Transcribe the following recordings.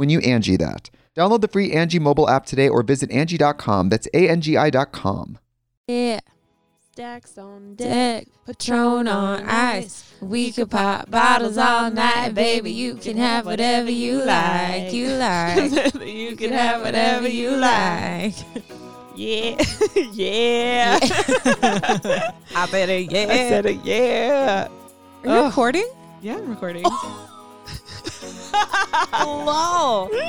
when you Angi that. Download the free Angi mobile app today or visit Angi.com. That's A-N-G-I dot com. Yeah. Stacks on Deck, Patron on ice. We could pop bottles all night, baby. You can have whatever you like. You like. you can have whatever you like. Yeah. yeah. I said it, yeah. I said it. Yeah. Are you Ugh. recording? Yeah, I'm recording. Oh. Hello.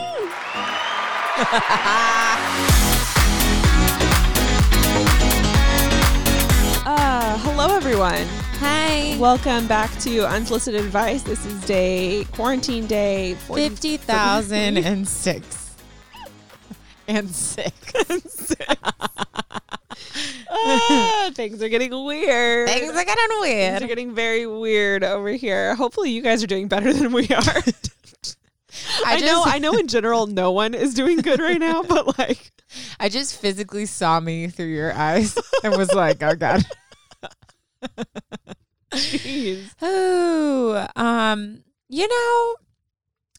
Uh, hello, everyone. Hi. Welcome back to Unsolicited Advice. This is day, quarantine day 40 Fifty thousand and six. And six. Ah, things are getting weird. Things are getting weird. Things are getting very weird over here. Hopefully, you guys are doing better than we are. I, know. I know. In general, no one is doing good right now, but like, I just physically saw me through your eyes and was like, oh God. jeez. Oh, um, you know,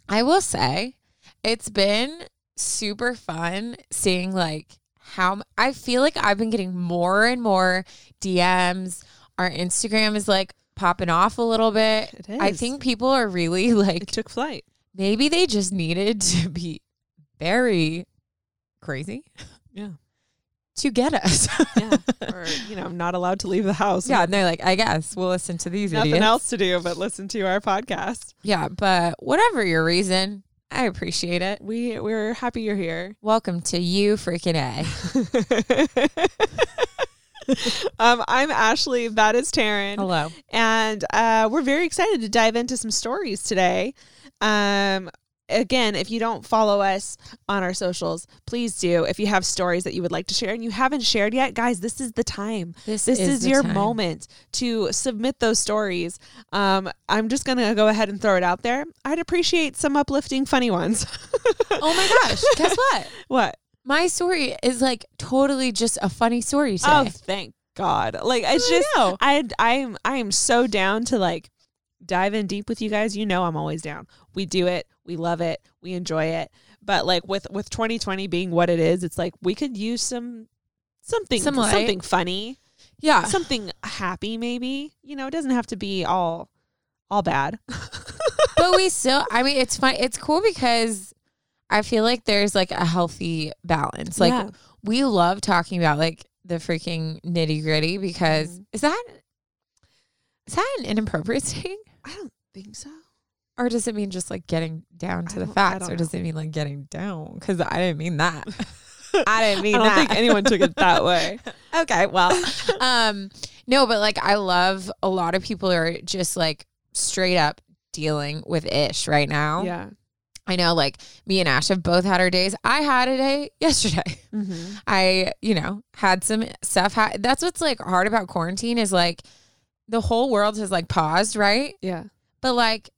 I will say it's been super fun seeing like how I feel like I've been getting more and more DMs. Our Instagram is like popping off a little bit. It I think people are really It like took flight. maybe they just needed to be very crazy Yeah. to get us. Yeah. or you know, I'm not allowed to leave the house. yeah, and they're like, I guess we'll listen to these Nothing idiots. else to do but listen to our podcast. Yeah, but whatever your reason, I appreciate it. We we're happy you're here. Welcome to you freaking A. um, I'm Ashley. That is Taryn. Hello. And uh, we're very excited to dive into some stories today. Um, again, if you don't follow us on our socials, please do. If you have stories that you would like to share and you haven't shared yet, guys, this is the time. This, This is, the your time. moment to submit those stories. Um, I'm just going to go ahead and throw it out there. I'd appreciate some uplifting, funny ones. Oh my gosh. Guess what? what? My story is like totally just a funny story today. Oh, thank God. Like, it's I just, know. I I am I am so down to like dive in deep with you guys. You know I'm always down. We do it. We love it. We enjoy it. But like with with 2020 being what it is, it's like we could use some something Some something funny, yeah. something happy maybe. You know, it doesn't have to be all all bad. but we still, I mean, it's fine. It's cool because I feel like there's like a healthy balance. Like, Yeah. we love talking about like the freaking nitty gritty because Mhm. is that, is that an inappropriate thing? I don't think so. Or does it mean just like getting down to the facts, or does know. it mean like getting down? Because I didn't mean that. I didn't mean I don't that. think anyone took it that way. okay, well, um, no, but like I love a lot of people are just like straight up dealing with ish right now. Yeah. I know, like me and Ash have both had our days. I had a day yesterday. Mm-hmm. I, you know, had some stuff. Ha- That's what's like hard about quarantine is like the whole world has like paused, right? Yeah. But like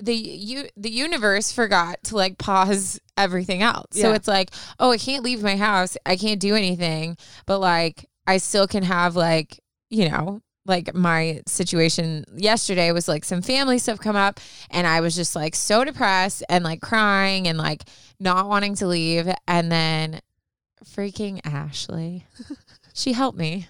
the you the universe forgot to like pause everything else. So it's like, oh, I can't leave my house. I can't do anything, but like I still can have like, you know, like my situation yesterday was like some family stuff come up and I was just like so depressed and like crying and like not wanting to leave and then freaking Ashley she helped me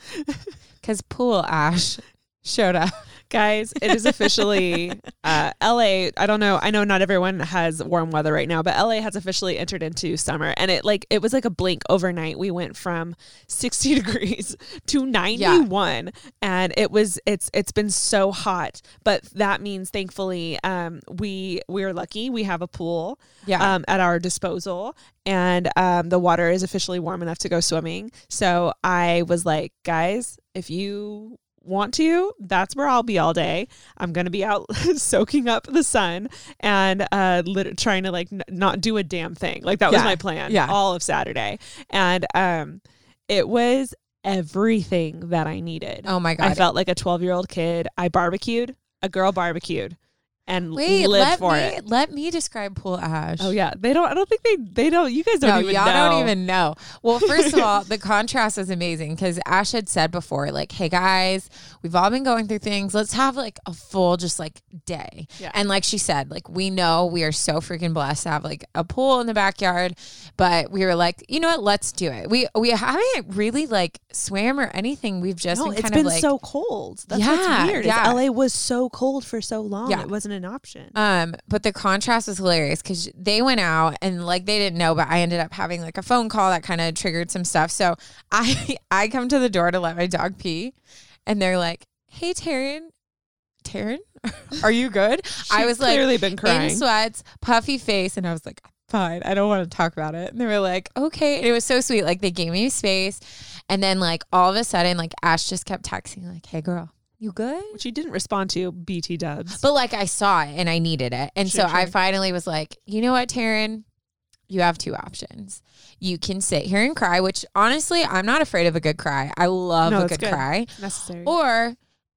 cuz pool Ash showed up. Guys, it is officially uh, LA. I don't know. I know not everyone has warm weather right now, but LA has officially entered into summer, and it like it was like a blink overnight. We went from sixty degrees to ninety one, and it was it's it's been so hot. But that means thankfully, um, we we're lucky. We have a pool, Yeah. um, at our disposal, and um, the water is officially warm enough to go swimming. So I was like, guys, if you want to, that's where I'll be all day. I'm gonna be out soaking up the sun and uh, lit- trying to like n- not do a damn thing. Like that was my plan Yeah. all of Saturday, and um, it was everything that I needed. oh my god. I felt like a 12 year old kid. I barbecued. A girl barbecued, and Wait, lived let for me it. let me describe pool ash. Oh yeah, they don't. I don't think they. They don't. You guys don't no, even y'all know. don't even know. Well, first of all, the contrast is amazing because Ash had said before, like, "Hey guys, we've all been going through things. Let's have like a full, just like day." Yeah. And like she said, like we know we are so freaking blessed to have like a pool in the backyard, but we were like, you know what? Let's do it. We we haven't really like swam or anything. We've just No, been it's kind been of like, so cold. That's Yeah, what's weird. yeah. LA was so cold for so long. Yeah. It wasn't an option. Um, but the contrast was hilarious because they went out and like they didn't know, but I ended up having like a phone call that kind of triggered some stuff. So I I come to the door to let my dog pee, and they're like, "Hey, Taryn, Taryn, are you good?" I was like clearly been crying. in sweats, puffy face, and I was like, "Fine, I don't want to talk about it." And they were like, "Okay," and it was so sweet. Like they gave me space, and then like all of a sudden, like Ash just kept texting, like, "Hey, girl, you good?" which you didn't respond to. BT Dubs. But like I saw it and I needed it. And Sure, so I sure. finally was like, you know what, Taryn? You have two options. You can sit here and cry, which honestly, I'm not afraid of a good cry. I love No, a that's good, good. cry. necessary. Or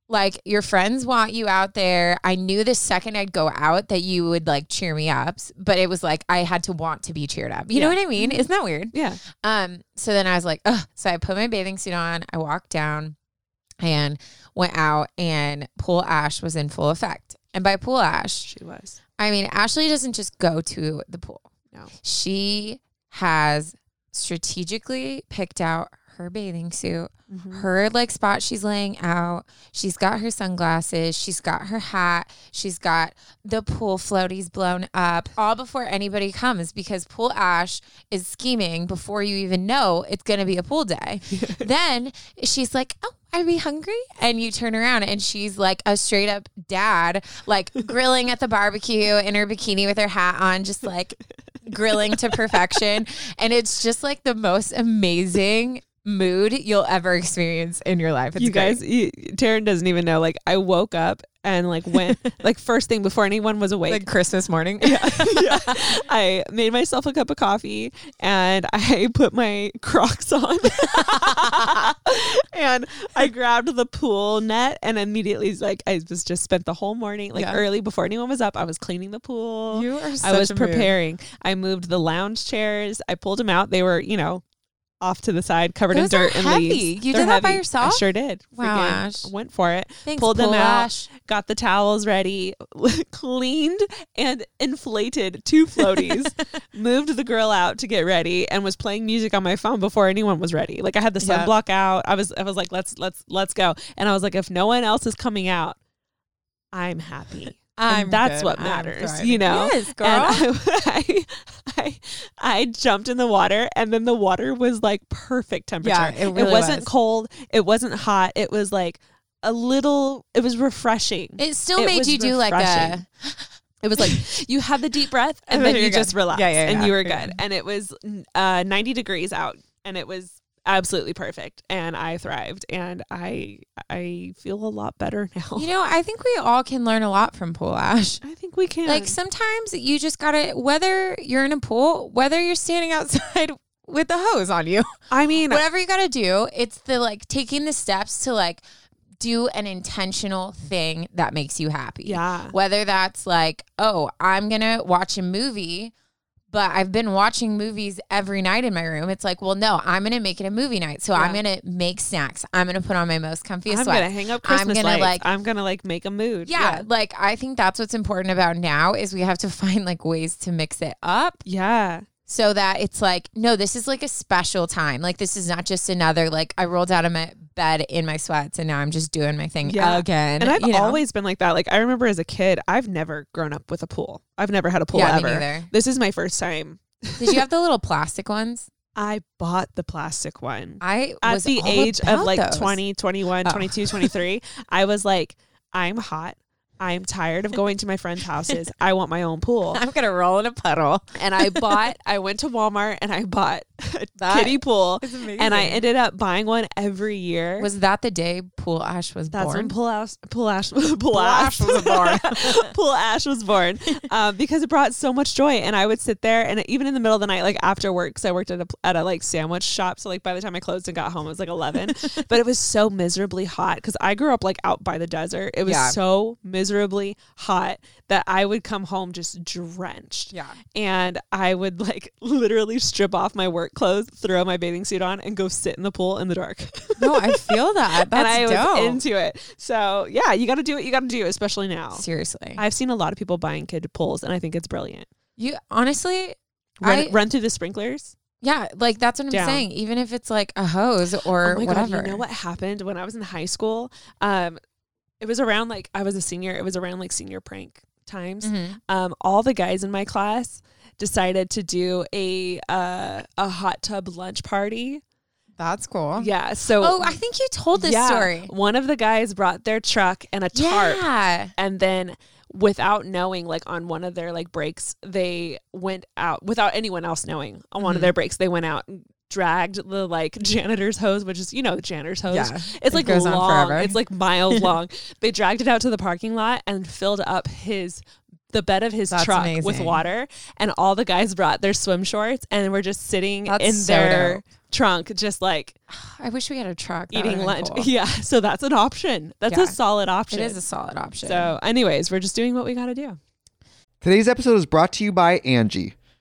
like your friends want you out there. I knew the second I'd go out that you would like cheer me up, but it was like I had to want to be cheered up. You know Yeah. what I mean? Isn't that weird? yeah, Um, so then I was like, Ugh. so I put my bathing suit on, I walked down and went out and pool ash was in full effect. And by pool ash, she was. I mean Ashley doesn't just go to the pool. No. She has strategically picked out her bathing suit, Mm-hmm. her like spot she's laying out. She's got her sunglasses, she's got her hat, she's got the pool floaties blown up, all before anybody comes because pool ash is scheming before you even know it's gonna be a pool day. then she's like, Oh, are we hungry? And you turn around and she's like a straight up dad, like grilling at the barbecue in her bikini with her hat on, just like grilling to perfection. And it's just like the most amazing mood you'll ever experience in your life. It's you great. guys, you, Taryn doesn't even know. Like, I woke up and like went like first thing before anyone was awake. like Christmas morning. yeah. I made myself a cup of coffee and I put my Crocs on. and I grabbed the pool net and immediately like I was just spent the whole morning like Yeah. early before anyone was up. I was cleaning the pool. You are I was preparing. I moved the lounge chairs. I pulled them out. They were, you know, off to the side, covered in Those are dirt and heavy. leaves. You They're did that by yourself? I sure did. Wow, Ash. Went for it Thanks, pulled them Pool out. Got the towels ready, cleaned and inflated two floaties, moved the grill out to get ready, and was playing music on my phone before anyone was ready. Like I had the sunblock out. I was I was like, let's let's let's go. And I was like, if no one else is coming out, I'm happy. I'm and that's good. what matters, you know. Yes, girl. And I, I, I jumped in the water, and then the water was like perfect temperature. Yeah, it really wasn't was. cold. It wasn't hot. It was like a little. It was refreshing. it still It made you do like a. It was like you had the deep breath, and And then then you you're just good. relaxed, Yeah, yeah, and yeah. you were good. good. And it was uh, 90 degrees out, and it was absolutely perfect. And I thrived, and I I feel a lot better now. You know, I think we all can learn a lot from pool ash. I think we can. Like sometimes you just gotta whether you're in a pool, whether you're standing outside with the hose on you, I mean, whatever you gotta do, it's the like taking the steps to like do an intentional thing that makes you happy. Yeah. Whether that's like, oh, I'm to watch a movie, but I've been watching movies every night in my room. It's like, well, no, I'm going to make it a movie night. So I'm going to make snacks. I'm going to put on my most comfiest I'm gonna hang up Christmas I'm gonna, lights. like- I'm gonna like make a mood. yeah, like I think that's what's important about now is we have to find like ways to mix it up Yeah. so that it's like no this is like a special time like this is not just another like i rolled out of my bed in my sweats and now i'm just doing my thing Yeah. again And I've you know? always been like that. Like I remember as a kid, I've never grown up with a pool. I've never had a pool yeah ever. This is my first time. did you have the little plastic ones I bought the plastic one. i At was the age of like those. 20, 21, Oh. 22, 23, I was like, I'm hot. I'm tired of going to my friends' houses. I want my own pool. i'm gonna roll in a puddle And I bought, I went to Walmart and I bought That kiddie pool. And I ended up buying one every year. was that the day pool ash was That's born when Pool Ash, Pool Ash, Pool Ash Ash was born. Pool Ash was born um, because it brought so much joy. And I would sit there, and even in the middle of the night, like after work, because I worked at a at a like sandwich shop. So like by the time I closed and got home, it was like eleven. but it was so miserably hot because I grew up like out by the desert. It was Yeah. so miserably hot that I would come home just drenched. yeah And I would like literally strip off my work clothes, throw my bathing suit on, and go sit in the pool in the dark. no i feel that that's and I dope was into it. So yeah, you got to do what you got to do, especially now. seriously I've seen a lot of people buying kid pools, and I think it's brilliant. you honestly Run, I- run through the sprinklers. yeah like that's what i'm Down. saying even if it's like a hose or oh whatever god! You know what happened when I was in high school? Um, it was around like I was a senior. It was around like senior prank times. Mhm. Um, all the guys in my class decided to do a uh, a hot tub lunch party. that's cool Yeah. So Oh, I think you told this yeah, story. One of the guys brought their truck and a tarp. Yeah. and then without knowing like on one of their like breaks they went out without anyone else knowing on one of their breaks they went out and dragged the like janitor's hose which is you know the janitor's hose Yeah. it's It like goes on long forever. it's like miles long they dragged it out to the parking lot and filled up his the bed of his That's truck with water and all the guys brought their swim shorts and we're just sitting That's in so their dope. trunk just like I wish we had a truck. Eating lunch cool. yeah so that's an option that's Yeah. a solid option It is a solid option. so, anyways, we're just doing what we got to do. Today's episode is brought to you by Angi.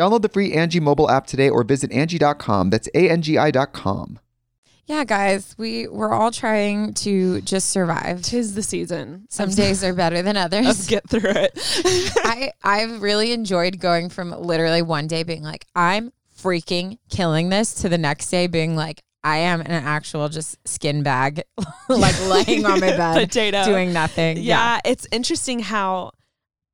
Download the free Angi mobile app today or visit Angi.com. That's A-N-G-I dot com. yeah, guys, we we're all trying to just survive. Tis the season. Some days are better than of others. get through it. I I've really enjoyed going from literally one day being like I'm freaking killing this to the next day being like I am an actual just skin bag, like laying on my bed, Potato. doing nothing. yeah, it's interesting how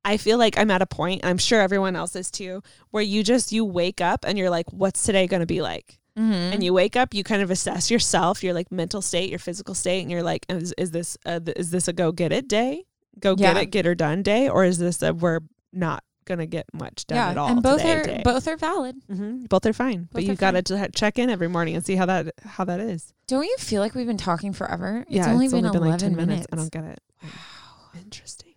I feel like I'm at a point, I'm sure everyone else is too, where you just you wake up and you're like, what's today going to be like? Mhm. And you wake up, you kind of assess yourself, your like mental state, your physical state, and you're like, is, is this a, is this a go get it day, Go get it, get her done day, or is this a we're not gonna get much done yeah, at all? and both today are day? both are valid. hmm Both are fine, but you are got to check in every morning and see how that how that is. Don't you feel like we've been talking forever? yeah, it's only it's been only been eleven like ten minutes. minutes. I don't get it. Wow. Interesting.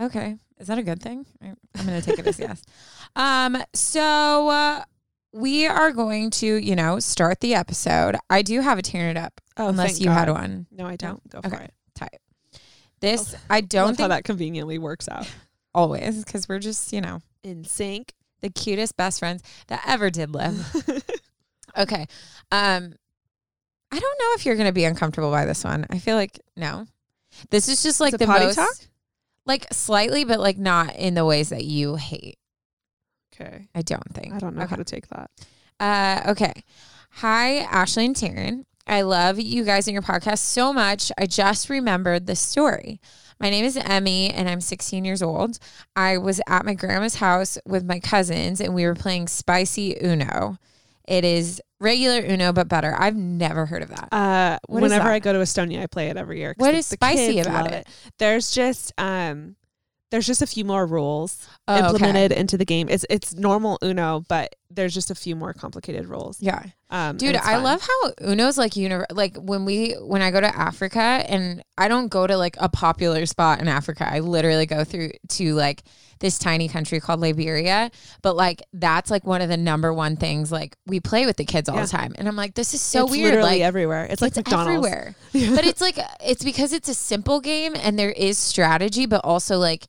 Okay, Is that a good thing? I'm going to take it as yes. Um, so uh, we are going to, you know, start the episode. I do have a tearing it up, Oh, unless thank you had one. No, I don't. Go for Okay. it. Type. This I don't love how that conveniently works out. always because we're just, you know, In sync. the cutest best friends that ever did live. Okay. Um I don't know if you're going to be uncomfortable by this one. I feel like no. This is just like the potty most talk? Like slightly but like not in the ways that you hate. okay. I don't think. I don't know Okay. how to take that. Uh, okay. Hi, Ashley and Taryn. I love you guys and your podcast so much. I just remembered the story. My name is Emmy and I'm 16 years old. I was at my grandma's house with my cousins and we were playing Spicy Uno. It is regular Uno, but better. I've never heard of that. Uh, whenever that? I go to Estonia, I play it every year. What is spicy about love it? There's just um, there's just a few more rules Oh, okay. implemented into the game. It's it's normal Uno, but there's just a few more complicated roles. Yeah. Um, Dude, I fun. love how Uno's like univer- like when we when I go to Africa and I don't go to like a popular spot in Africa. I literally go through to like this tiny country called Liberia, but like that's like one of the number one things like we play with the kids all Yeah. the time. And I'm like this is so it's weird literally like everywhere. It's like it's McDonald's. everywhere. but it's like it's because it's a simple game and there is strategy but also like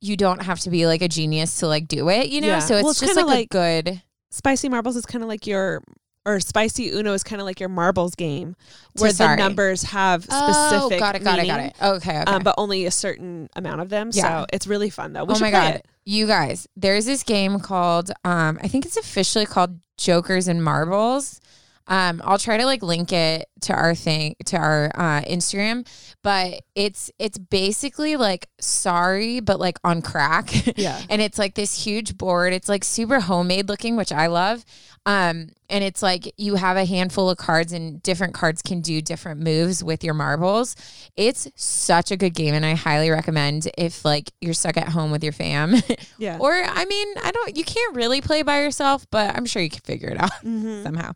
you don't have to be like a genius to like do it, you know? Yeah. So it's Well, it's just like, like- a good Spicy marbles is kind of like your or spicy Uno is kind of like your marbles game, where the numbers have specific Oh, specific. got it, got it, got it. Okay, okay. Um, but only a certain amount of them. Yeah. So it's really fun though. We oh my god it. you guys there's this game called um i think it's officially called jokers and marbles um i'll try to like link it to our thing to our uh instagram but it's it's basically like sorry but like on crack Yeah. and it's like this huge board it's like super homemade looking which i love um and it's like you have a handful of cards and different cards can do different moves with your marbles it's such a good game and i highly recommend if like you're stuck at home with your fam Yeah. or i mean i don't you can't really play by yourself but i'm sure you can figure it out Mhm. somehow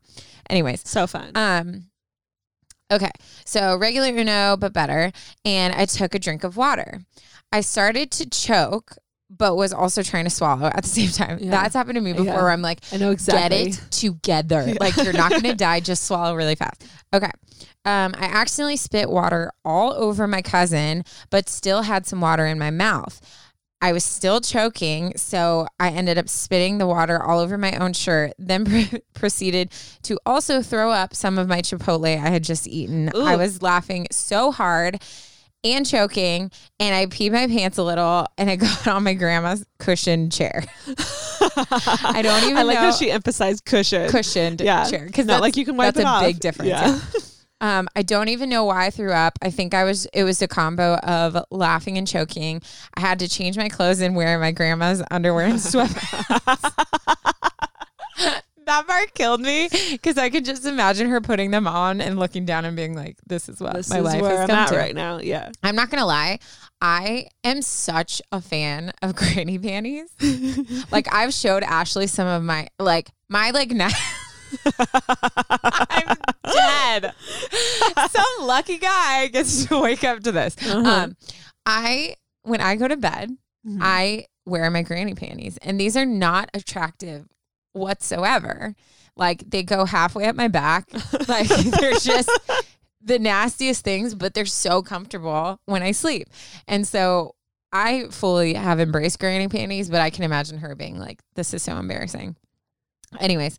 anyways So fun. um okay so regular uno but better and i took a drink of water i started to choke but was also trying to swallow at the same time Yeah. that's happened to me before Yeah. where i'm like I know exactly. get it together. Like you're not gonna die, just swallow really fast. Okay. Um, I accidentally spit water all over my cousin, but still had some water in my mouth. I was still choking, so I ended up spitting the water all over my own shirt, then pr- proceeded to also throw up some of my Chipotle I had just eaten. I was laughing so hard and choking, and I peed my pants a little, and I got on my grandma's cushion chair. I don't even I like how she emphasized cushion. cushioned Yeah. chair because Not like you can wipe that's it a off. big difference. Yeah. yeah. Um, I don't even know why I threw up. I think I was it was a combo of laughing and choking. I had to change my clothes and wear my grandma's underwear and sweatpants. that part killed me because I could just imagine her putting them on and looking down and being like, "This is what This my is life where has I'm at to." right now. Yeah. I'm not gonna lie. I am such a fan of granny panties. like I've showed Ashley some of my like my like na- I'm dead. Some lucky guy gets to wake up to this. Uh-huh. Um, I when I go to bed, Mhm. I wear my granny panties, and these are not attractive whatsoever. Like they go halfway up my back. Like they're just the nastiest things, but they're so comfortable when I sleep. And so I fully have embraced granny panties, but I can imagine her being like, this is so embarrassing. Anyways,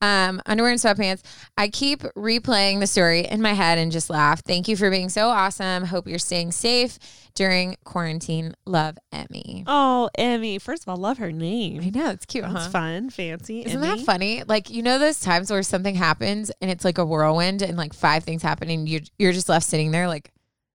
um, underwear and sweatpants. I keep replaying the story in my head and just laugh. Thank you for being so awesome. Hope you're staying safe during quarantine. Love Emmy. Oh, Emmy. First of all, love her name. I know it's cute, That's huh? fun, fancy. Isn't Emmy. that funny? Like you know those times where something happens and it's like a whirlwind and like five things happen and you you're just left sitting there like,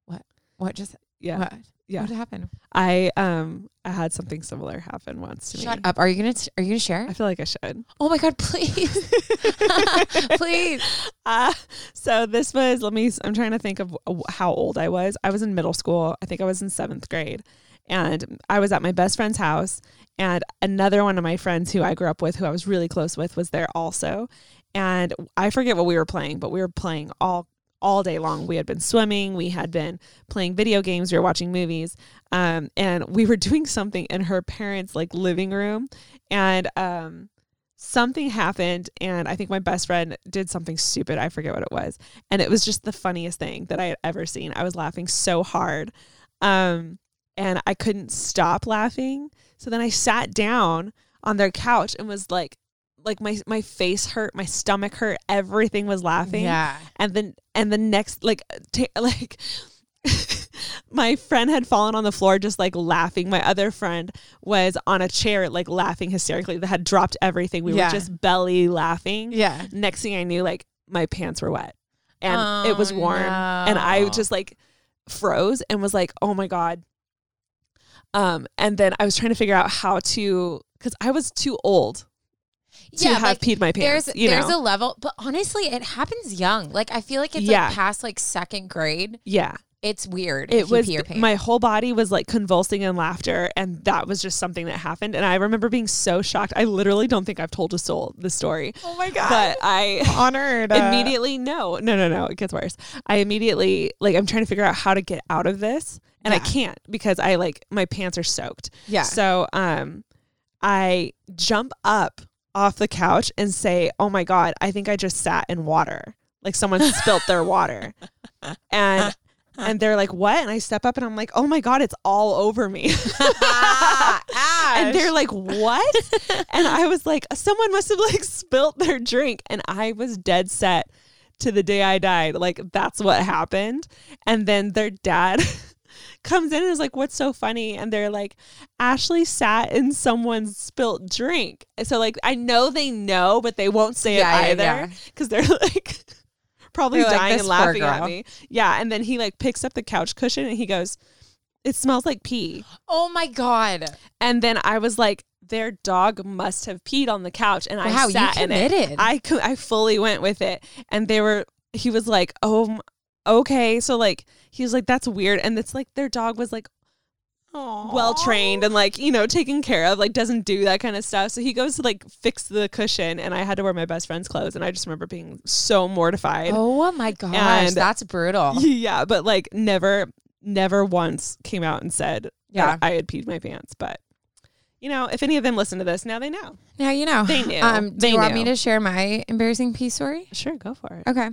what? What just? Yeah. What? Yeah. What happened? I um I had something similar happen once to Shut me. up. Are you gonna t- Are you gonna share? I feel like I should. Oh my god, please, please. Uh, so this was let me i'm trying to think of how old i was i was in middle school i think i was in seventh grade and i was at my best friend's house and another one of my friends who i grew up with who i was really close with was there also and i forget what we were playing but we were playing all all day long. We had been swimming, we had been playing video games, we were watching movies, um, and we were doing something in her parents' like living room, and um, something happened, and I think my best friend did something stupid. I forget what it was, and it was just the funniest thing that I had ever seen. I was laughing so hard, um, and I couldn't stop laughing. So then I sat down on their couch and was like like my my face hurt, my stomach hurt, everything was laughing. Yeah. And then and the next like ta like my friend had fallen on the floor just like laughing. My other friend was on a chair like laughing hysterically. That had dropped everything. We Yeah. were just belly laughing. Yeah. Next thing I knew, like my pants were wet and it was Oh, warm, and I just like froze and was like, "Oh my god." Um, and then I was trying to figure out how to because I was too old to Yeah, have like, peed my pants. There's there's know? a level, but honestly, it happens young. Like I feel like it's Yeah. like past like second grade. yeah. It's weird. It was pee your pants. my whole body was like convulsing in laughter, and that was just something that happened. And I remember being so shocked. I literally don't think I've told a soul the story, oh my god! but I honored immediately no, no, no, no. It gets worse. I immediately like I'm trying to figure out how to get out of this, and I can't because I like my pants are soaked. Yeah. So um, I jump up off the couch and say, "Oh my god, I think I just sat in water. Like someone spilt their water." And and they're like, "What?" And I step up and I'm like, "Oh my god, it's all over me." and they're like, "What?" and I was like, "Someone must have like spilt their drink." And I was dead set to the day I died. Like that's what happened. And then their dad comes in and is like, "What's so funny?" And they're like, "Ashley sat in someone's spilt drink." So like I know they know, but they won't say Yeah, yeah, it either yeah. because they're like probably They're dying "This and laughing at me. Yeah, and then he like picks up the couch cushion and he goes, "It smells like pee." oh my god! And then I was like, their dog must have peed on the couch, and Wow, I you sat in it. I co- I fully went with it, and they were. He was like, "Oh, okay." So like, he was like, "That's weird," and it's like their dog was like well trained and like you know taken care of, like doesn't do that kind of stuff. So he goes to like fix the cushion, and I had to wear my best friend's clothes, and I just remember being so mortified. Oh my gosh, And- that's brutal. Yeah, but like never, never once came out and said Yeah. I had peed my pants. But you know, if any of them listen to this, now they know. Now you know. They knew. Um, do They you want me to share my embarrassing pee story? Sure, go for it. Okay.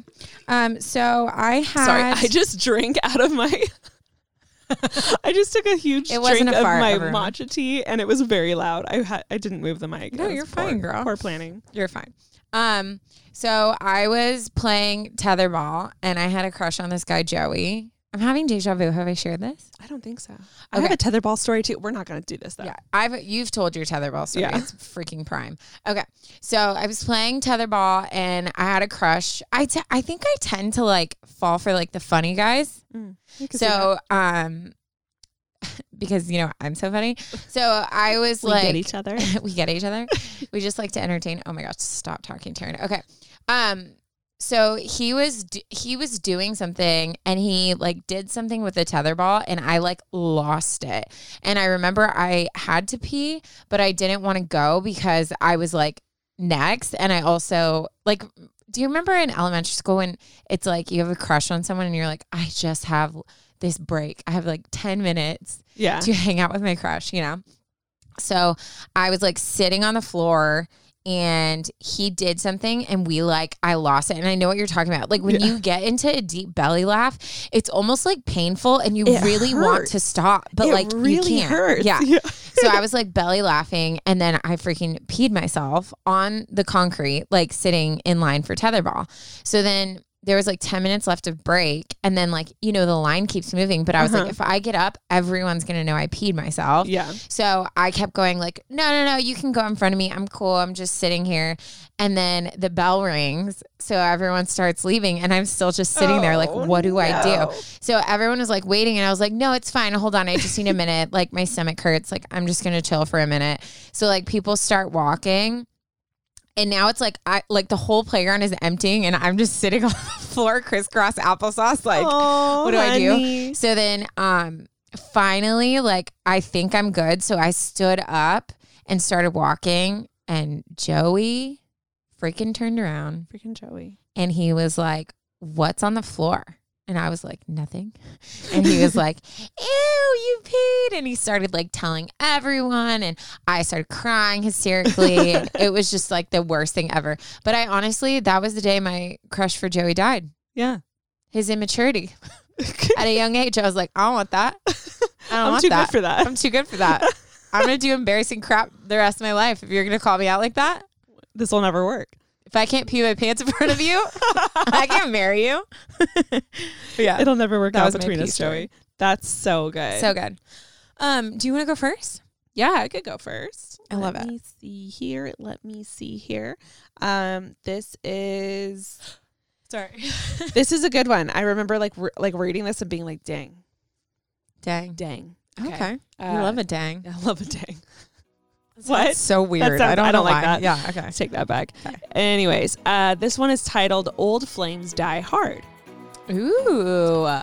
Um, so I had. Sorry, I just drank out of my. I just took a huge It drink a of my everyone. matcha tea, and it was very loud. I had I didn't move the mic. No, you're poor- fine, girl. Poor planning. You're fine. Um, so I was playing tetherball and I had a crush on this guy Joey. I'm having deja vu. Have I shared this? I don't think so. I have a tetherball story too. We're not going to do this though. Yeah, I've you've told your tetherball story. Yeah. It's freaking prime. Okay, so I was playing tetherball and I had a crush. I te- I think I tend to like fall for like the funny guys. Mm, I can see that. So um, because you know I'm so funny. So I was we like, get each other. we get each other. we just like to entertain. Oh my gosh, stop talking, Taryn. Okay. Um so he was he was doing something and he like did something with the tetherball and I like lost it. And I remember I had to pee, but I didn't want to go because I was like next and I also like do you remember in elementary school when it's like you have a crush on someone and you're like I just have this break. I have like 10 minutes Yeah. to hang out with my crush, you know? So I was like sitting on the floor and he did something and we like I lost it. And I know what you're talking about. Like when Yeah. you get into a deep belly laugh, it's almost like painful and you It really want to stop, but it like really you can't. hurts. Yeah. yeah. So I was like belly laughing and then I freaking peed myself on the concrete, like sitting in line for tetherball. So then there was like 10 minutes left of break and then like, you know, the line keeps moving. But I was Uh-huh. like, if I get up, everyone's gonna know I peed myself. Yeah. So I kept going like, no, no, no, you can go in front of me. I'm cool. I'm just sitting here. And then the bell rings. So everyone starts leaving and I'm still just sitting there like, Oh, what do I do? So everyone was like waiting and I was like, no, it's fine. Hold on. I just need a minute. Like my stomach hurts. Like I'm just going to chill for a minute. So like people start walking. And now it's like I like the whole playground is emptying and I'm just sitting on the floor crisscross applesauce like oh, what do I do? so then um finally like I think I'm good. So I stood up and started walking and Joey freaking turned around Freaking Joey. and he was like, What's on the floor? And I was like, Nothing. And he was like, Ew, you peed. And he started like telling everyone. And I started crying hysterically. and it was just like the worst thing ever. But I honestly, that was the day my crush for Joey died. Yeah. His immaturity at a young age. I was like, I don't want that. I don't I'm want too that. good for that. I'm too good for that. I'm gonna do embarrassing crap the rest of my life. If you're gonna call me out like that, this will never work. If I can't pee my pants in front of you, I can't marry you. Yeah, It'll never work That out was my between us, peace story. Joey. That's so good. so good. Um, do you want to go first? yeah, I could go first. I love Let it. me see here. Let me see here. Um, this is Sorry. this is a good one. I remember like re- like reading this and being like, dang, Dang. dang. Okay. Uh, I love a dang. I love a dang. That's so weird. sounds- I don't, I don't like that. Yeah. Okay. Let's take that back. Okay. Anyways, uh, this one is titled "Old Flames Die Hard." Ooh. Hey,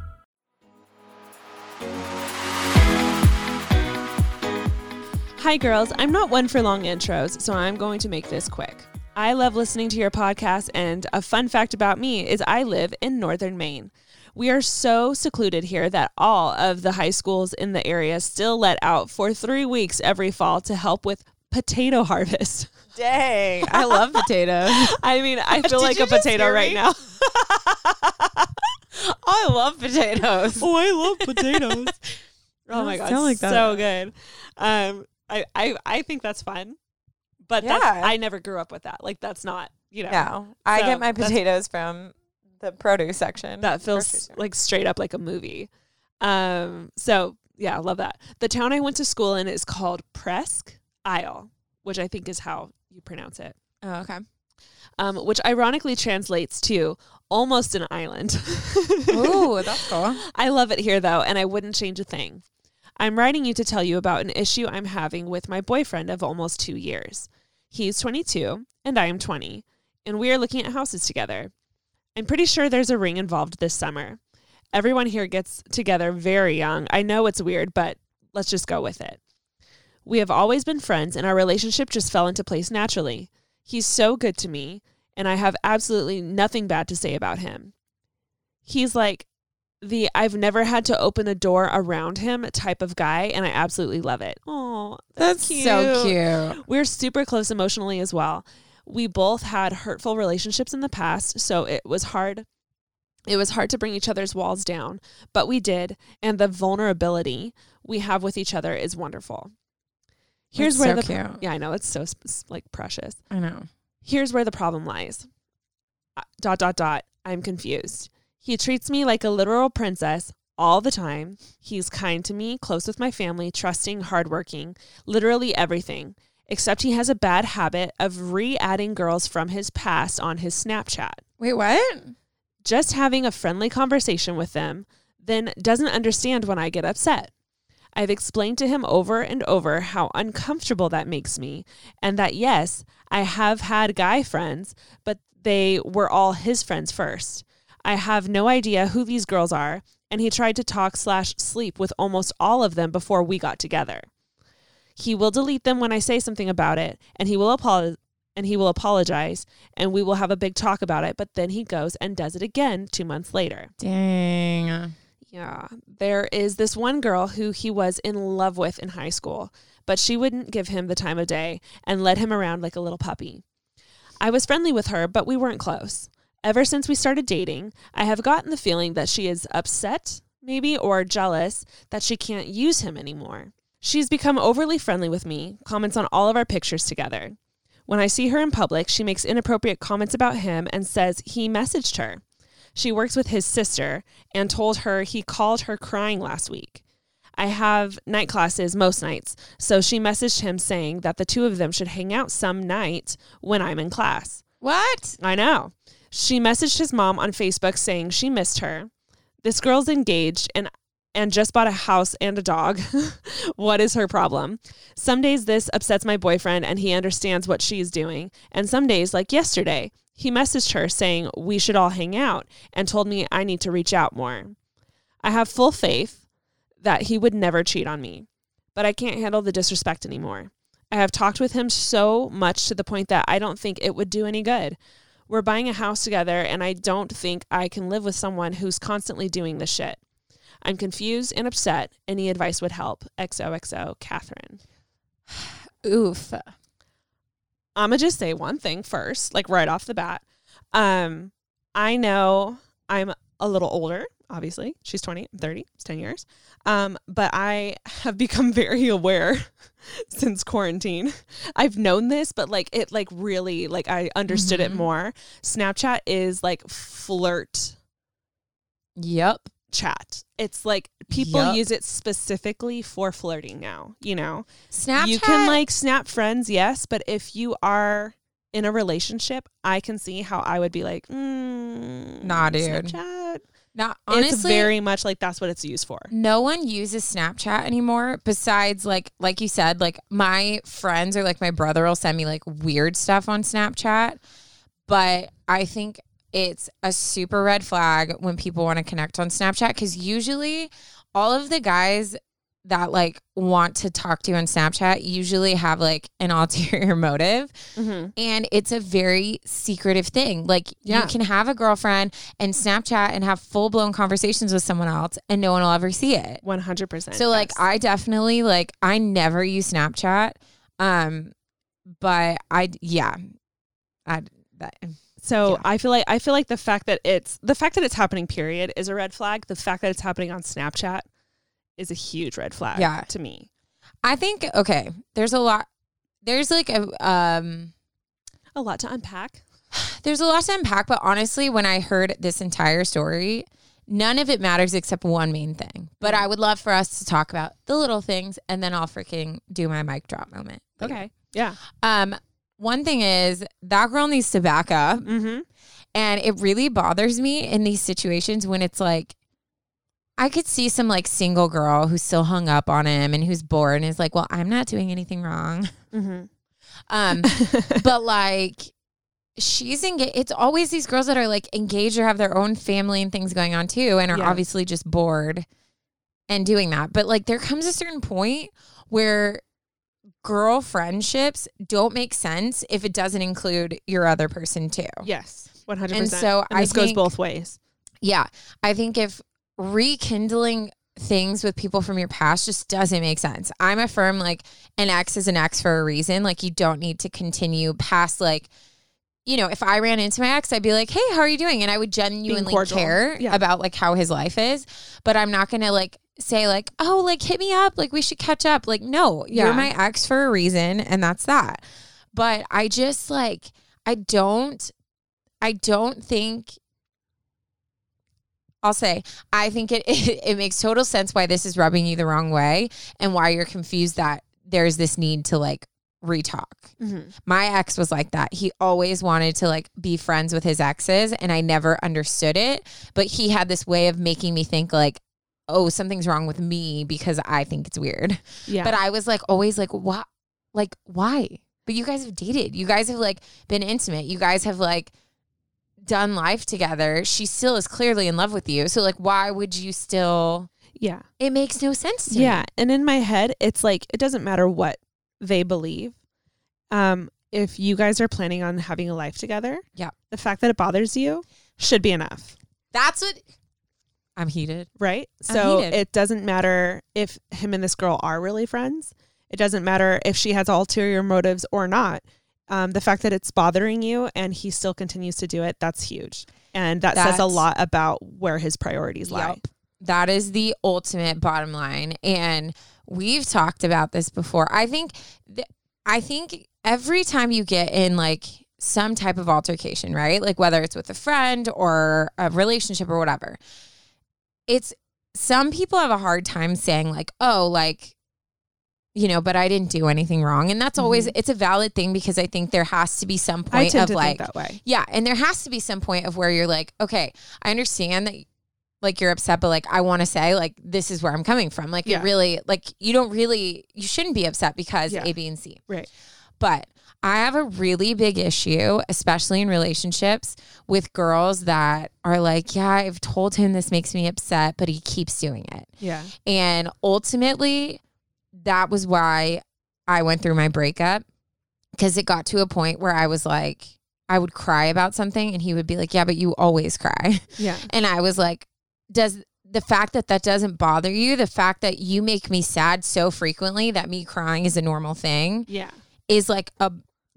Hi, girls. I'm not one for long intros, so I'm going to make this quick. I love listening to your podcast, and a fun fact about me is I live in northern Maine. We are so secluded here that all of the high schools in the area still let out for three weeks every fall to help with potato harvest. Dang. I love potatoes. I mean, I feel Did like a potato right now. I love potatoes. Oh, I love potatoes. oh my god, like so good. Um, I, I I think that's fun, but that's, I never grew up with that. Like that's not you know No, I So get my potatoes from the produce section. that feels like straight up like a movie. Um, so yeah, I love that. The town I went to school in is called Presque Isle, which I think is how you pronounce it. Oh, okay. Um, which ironically translates to almost an island. Ooh, that's cool. I love it here though, and I wouldn't change a thing. I'm writing you to tell you about an issue I'm having with my boyfriend of almost two years. He's 22 and I am 20, and we are looking at houses together. I'm pretty sure there's a ring involved this summer. Everyone here gets together very young. I know it's weird, but let's just go with it. We have always been friends, and our relationship just fell into place naturally. He's so good to me, and I have absolutely nothing bad to say about him. He's like the I've never had to open a door around him type of guy, and I absolutely love it. Oh, That's so cute. We're super close emotionally as well. We both had hurtful relationships in the past, so it was hard. It was hard to bring each other's walls down, but we did, and the vulnerability we have with each other is wonderful. Here's That's where so the cute. yeah, I know it's so like precious. I know. Here's where the problem lies. Uh, Dot dot dot. I'm confused. He treats me like a literal princess all the time. He's kind to me, close with my family, trusting, hardworking, literally everything. Except he has a bad habit of re-adding girls from his past on his Snapchat. Wait, what? Just having a friendly conversation with them, then doesn't understand when I get upset. I've explained to him over and over how uncomfortable that makes me, and that yes, I have had guy friends, but they were all his friends first. I have no idea who these girls are, and he tried to talk slash sleep with almost all of them before we got together. He will delete them when I say something about it, and he will apologize. And he will apologize, and we will have a big talk about it. But then he goes and does it again two months later. Dang. Yeah. There is this one girl who he was in love with in high school, but she wouldn't give him the time of day and led him around like a little puppy. I was friendly with her, but we weren't close. Ever since we started dating, I have gotten the feeling that she is upset, maybe, or jealous that she can't use him anymore. She's become overly friendly with me, comments on all of our pictures together. When I see her in public, she makes inappropriate comments about him and says he messaged her. She works with his sister and told her he called her crying last week. I have night classes most nights. So she messaged him saying that the two of them should hang out some night when I'm in class. What? I know. She messaged his mom on Facebook saying she missed her. This girl's engaged and and just bought a house and a dog. what is her problem? Some days this upsets my boyfriend and he understands what she's doing. And some days, like yesterday, he messaged her saying we should all hang out and told me I need to reach out more. I have full faith that he would never cheat on me, but I can't handle the disrespect anymore. I have talked with him so much to the point that I don't think it would do any good. We're buying a house together, and I don't think I can live with someone who's constantly doing this shit. I'm confused and upset. Any advice would help. XOXO, Catherine. Oof. I'm gonna just say one thing first, like right off the bat. Um, I know I'm a little older. Obviously, she's 20, I'm 30. It's 10 years. Um, but I have become very aware since quarantine. I've known this, but like it, like really, like I understood it Mhm. more. Snapchat is like flirt Yep. Chat. It's like people Yup. use it specifically for flirting now. You know, Snapchat. you can like snap friends, yes, but if you are in a relationship, I can see how I would be like, mm, Nah, dude. Snapchat. not honestly. it's very much like that's what it's used for. no one uses Snapchat anymore besides like like you said like my friends or like my brother will send me like weird stuff on Snapchat but I think it's a super red flag when people want to connect on Snapchat cuz usually all of the guys that like want to talk to you on Snapchat usually have like an ulterior motive Mm-hmm. and it's a very secretive thing. Like Yeah. you can have a girlfriend and Snapchat and have full blown conversations with someone else and no one will ever see it. One hundred percent. So like I definitely like I never use Snapchat. Um but I yeah. I that So Yeah. I feel like I feel like the fact that it's the fact that it's happening period is a red flag. The fact that it's happening on Snapchat is a huge red flag Yeah. to me. I think okay, there's a lot there's like a um A lot to unpack. there's a lot to unpack, but honestly, when I heard this entire story, none of it matters except one main thing. But I would love for us to talk about the little things and then I'll freaking do my mic drop moment. later. Yeah. Um, one thing is that girl needs to back up. Mm-hmm. And it really bothers me in these situations when it's like, I could see some like single girl who's still hung up on him and who's bored and is like, well, I'm not doing anything wrong. Mm-hmm. Um, but like she's engaged. It's always these girls that are like engaged or have their own family and things going on too, and are Yeah. obviously just bored and doing that. But like there comes a certain point where girl friendships don't make sense if it doesn't include your other person too. yes. One hundred And percent. so and I this goes think- both ways. Yeah. I think if rekindling things with people from your past just doesn't make sense. I'm a firm like an ex is an ex for a reason. Like you don't need to continue past like you know, if I ran into my ex, I'd be like, "Hey, how are you doing?" and I would genuinely care Yeah. about like how his life is, but I'm not going to like say like, "Oh, like hit me up, like we should catch up." Like, no, Yeah. you're my ex for a reason and that's that. But I just like I don't I don't think I'll say I think it, it it makes total sense why this is rubbing you the wrong way and why you're confused that there's this need to like retalk. Mm-hmm. My ex was like that. He always wanted to like be friends with his exes and I never understood it, but he had this way of making me think like oh, something's wrong with me because I think it's weird. Yeah. But I was like always like what like why? But you guys have dated. You guys have like been intimate. You guys have like done life together. She still is clearly in love with you. So like why would you still yeah. it makes no sense to Yeah. me. And in my head, it's like it doesn't matter what they believe. Um, if you guys are planning on having a life together, Yeah. the fact that it bothers you should be enough. That's what I'm heated. right? I'm So heated. it doesn't matter if him and this girl are really friends. It doesn't matter if she has ulterior motives or not. Um, the fact that it's bothering you and he still continues to do it, that's huge. And that says a lot about where his priorities lie. Yup. That is the ultimate bottom line. And we've talked about this before. I think th- I think every time you get in like some type of altercation, right? Like whether it's with a friend or a relationship or whatever, it's some people have a hard time saying like, "Oh, like you know, but I didn't do anything wrong." And that's always it's a valid thing because I think there has to be some Mm-hmm. Point of like that way. yeah, and there has to be some point of where you're like, "Okay, I understand that like you're upset, but like I want to say like this is where I'm coming from." Like Yeah. it really like you don't really you shouldn't be upset because Yeah. A, B, and C. Right. But I have a really big issue, especially in relationships, with girls that are like, yeah, I've told him this makes me upset, but he keeps doing it. Yeah. And ultimately, that was why I went through my breakup because it got to a point where I was like, I would cry about something and he would be like, yeah, but you always cry. Yeah. And I was like, does the fact that that doesn't bother you, the fact that you make me sad so frequently that me crying is a normal thing, Yeah. is like a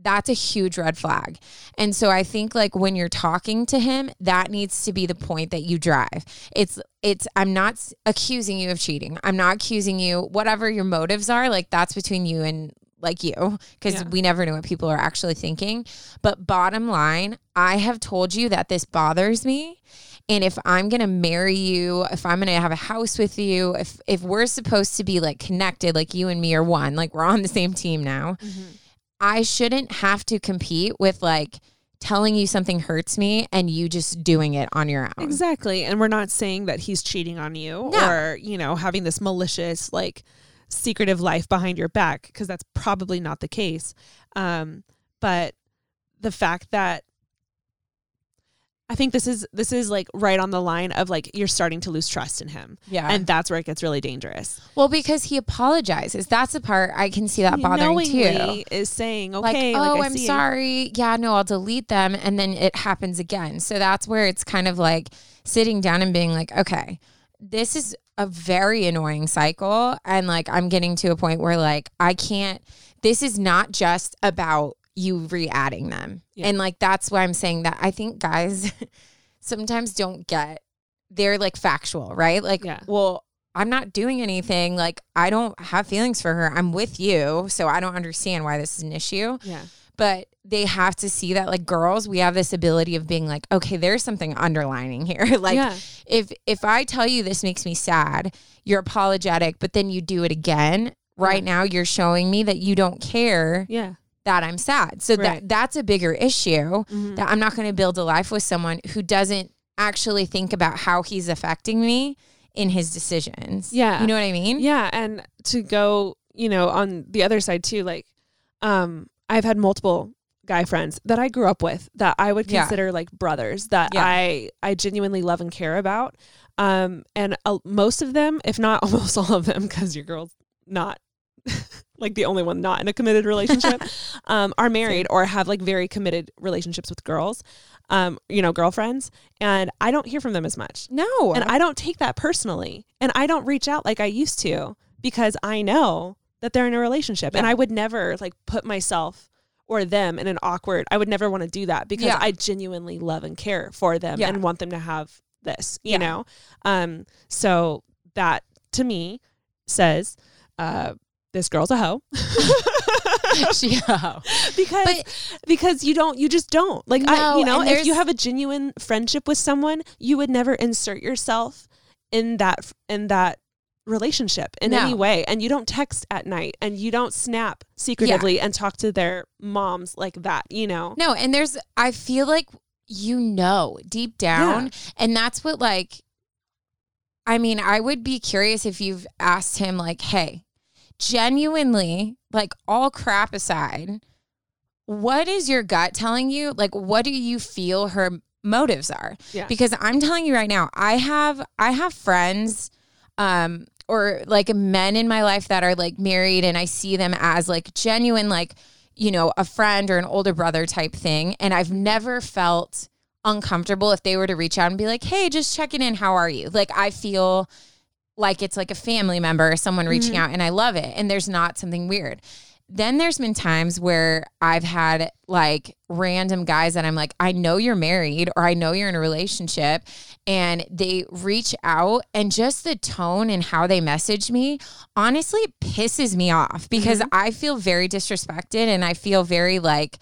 that's a huge red flag. And so I think like when you're talking to him, that needs to be the point that you drive. It's it's I'm not accusing you of cheating. I'm not accusing you whatever your motives are, like that's between you and like you because Yeah. we never know what people are actually thinking. But bottom line, I have told you that this bothers me. And if I'm gonna marry you, if I'm gonna have a house with you, if if we're supposed to be like connected, like you and me are one, like we're on the same team now, mm-hmm. I shouldn't have to compete with like telling you something hurts me and you just doing it on your own. Exactly. And we're not saying that he's cheating on you No. or, you know, having this malicious, like secretive life behind your back, because that's probably not the case. Um, but the fact that I think this is this is like right on the line of like you're starting to lose trust in him. Yeah. And that's where it gets really dangerous. well, because he apologizes. That's the part I can see that He bothering too. is saying, okay, like, oh, I I'm see." sorry. Yeah, no, I'll delete them. And then it happens again. So that's where it's kind of like sitting down and being like, okay, this is a very annoying cycle. And like, I'm getting to a point where like, I can't, this is not just about you re adding them. Yeah. And like, that's why I'm saying that I think guys sometimes don't get, they're like factual, right? Like, Yeah. well, I'm not doing anything. Like, I don't have feelings for her. I'm with you. So I don't understand why this is an issue. Yeah. But they have to see that, like, girls, we have this ability of being like, okay, there's something underlining here. like, Yeah. if if I tell you this makes me sad, you're apologetic, but then you do it again. Right now, you're showing me that you don't care Yeah. That I'm sad. So Right. that that's a bigger issue. Mhm. That I'm not going to build a life with someone who doesn't actually think about how he's affecting me in his decisions. Yeah. you know what I mean? Yeah, and to go, you know, on the other side too, like, um, I've had multiple guy friends that I grew up with that I would Yeah. consider like brothers that Yeah. I I genuinely love and care about. Um, and uh, most of them, if not almost all of them, because your girl's not like the only one not in a committed relationship, um, are married or have like very committed relationships with girls, um, you know, girlfriends, and I don't hear from them as much. No. And I don't take that personally. And I don't reach out like I used to because I know that they're in a relationship. And I would never like put myself or them in an awkward, I would never want to do that because Yeah. I genuinely love and care for them Yeah. and want them to have this, you Yeah. know? Um, so that to me says, uh, this girl's a hoe. she, oh. because But- because you don't you just don't. Like I you know if you have a genuine friendship with someone you would never insert yourself in that in that relationship in any way. And you don't text at night and you don't snap secretively and talk to their moms like that you know? No, and there's I feel like you know deep down and that's what like I mean, I would be curious if you've asked him like, "Hey, genuinely, like all crap aside, what is your gut telling you? Like what do you feel her motives are?" Yeah. Because I'm telling you right now, I have I have friends um or like men in my life that are like married and I see them as like genuine like you know a friend or an older brother type thing and I've never felt uncomfortable if they were to reach out and be like hey just checking in how are you like I feel like it's like a family member or someone reaching mm-hmm. out and I love it and there's not something weird. Then there's been times where I've had like random guys that I'm like, I know you're married or I know you're in a relationship, and they reach out, and just the tone and how they message me honestly pisses me off because mm-hmm. I feel very disrespected and I feel very like,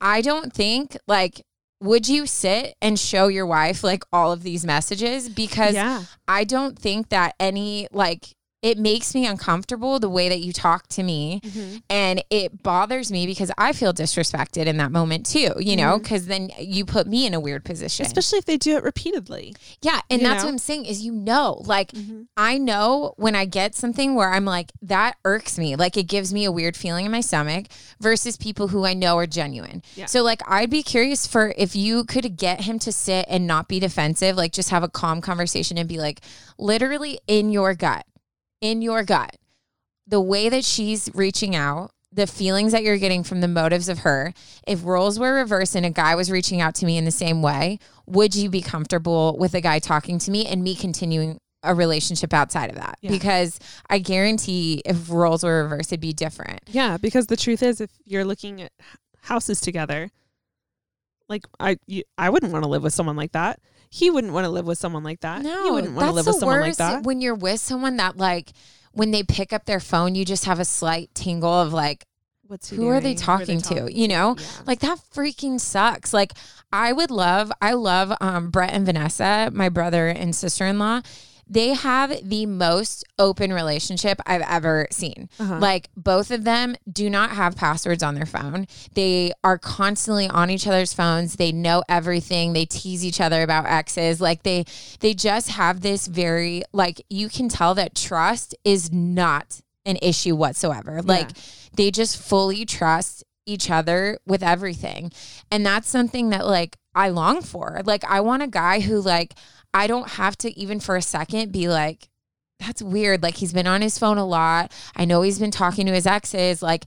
I don't think like would you sit and show your wife like all of these messages? Because yeah. I don't think that any like it makes me uncomfortable the way that you talk to me Mm-hmm. and it bothers me because I feel disrespected in that moment too, you know, because then you put me in a weird position. Mm-hmm. Especially if they do it repeatedly. yeah, and you that's know? what I'm saying is you know, like Mm-hmm. I know when I get something where I'm like that irks me, like it gives me a weird feeling in my stomach versus people who I know are genuine. Yeah. So like I'd be curious for if you could get him to sit and not be defensive, like just have a calm conversation and be like literally in your gut, in your gut, the way that she's reaching out, the feelings that you're getting from the motives of her, if roles were reversed and a guy was reaching out to me in the same way, would you be comfortable with a guy talking to me and me continuing a relationship outside of that? Yeah. Because I guarantee if roles were reversed, it'd be different. Yeah, because the truth is, if you're looking at houses together, like I, you, I wouldn't want to live with someone like that. He wouldn't want to live with someone like that. No, he wouldn't want to live with someone like that. When you're with someone that like when they pick up their phone, you just have a slight tingle of like, What's who are they doing? talking to? You know, Yeah. like that freaking sucks. Like I would love, I love um, Brett and Vanessa, my brother and sister in law. They have the most open relationship I've ever seen. Uh-huh. Like both of them do not have passwords on their phone. They are constantly on each other's phones. They know everything. They tease each other about exes. Like they they just have this very like you can tell that trust is not an issue whatsoever. Like they just fully trust each other with everything. And that's something that like I long for. Like I want a guy who like I don't have to even for a second be like that's weird. Like he's been on his phone a lot. I know he's been talking to his exes. Like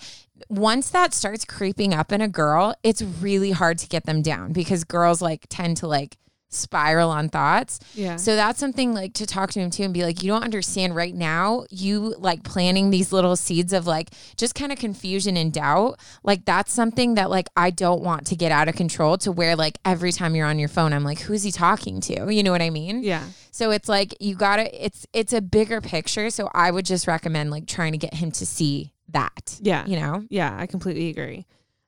once that starts creeping up in a girl, it's really hard to get them down because girls like tend to like spiral on thoughts. Yeah. So that's something like to talk to him too and be like, you don't understand right now, you like planting these little seeds of like just kind of confusion and doubt. Like that's something that like I don't want to get out of control to where like every time you're on your phone, I'm like, who's he talking to? You know what I mean? yeah. So it's like you gotta it's it's a bigger picture. So I would just recommend like trying to get him to see that. Yeah. You know? Yeah, I completely agree.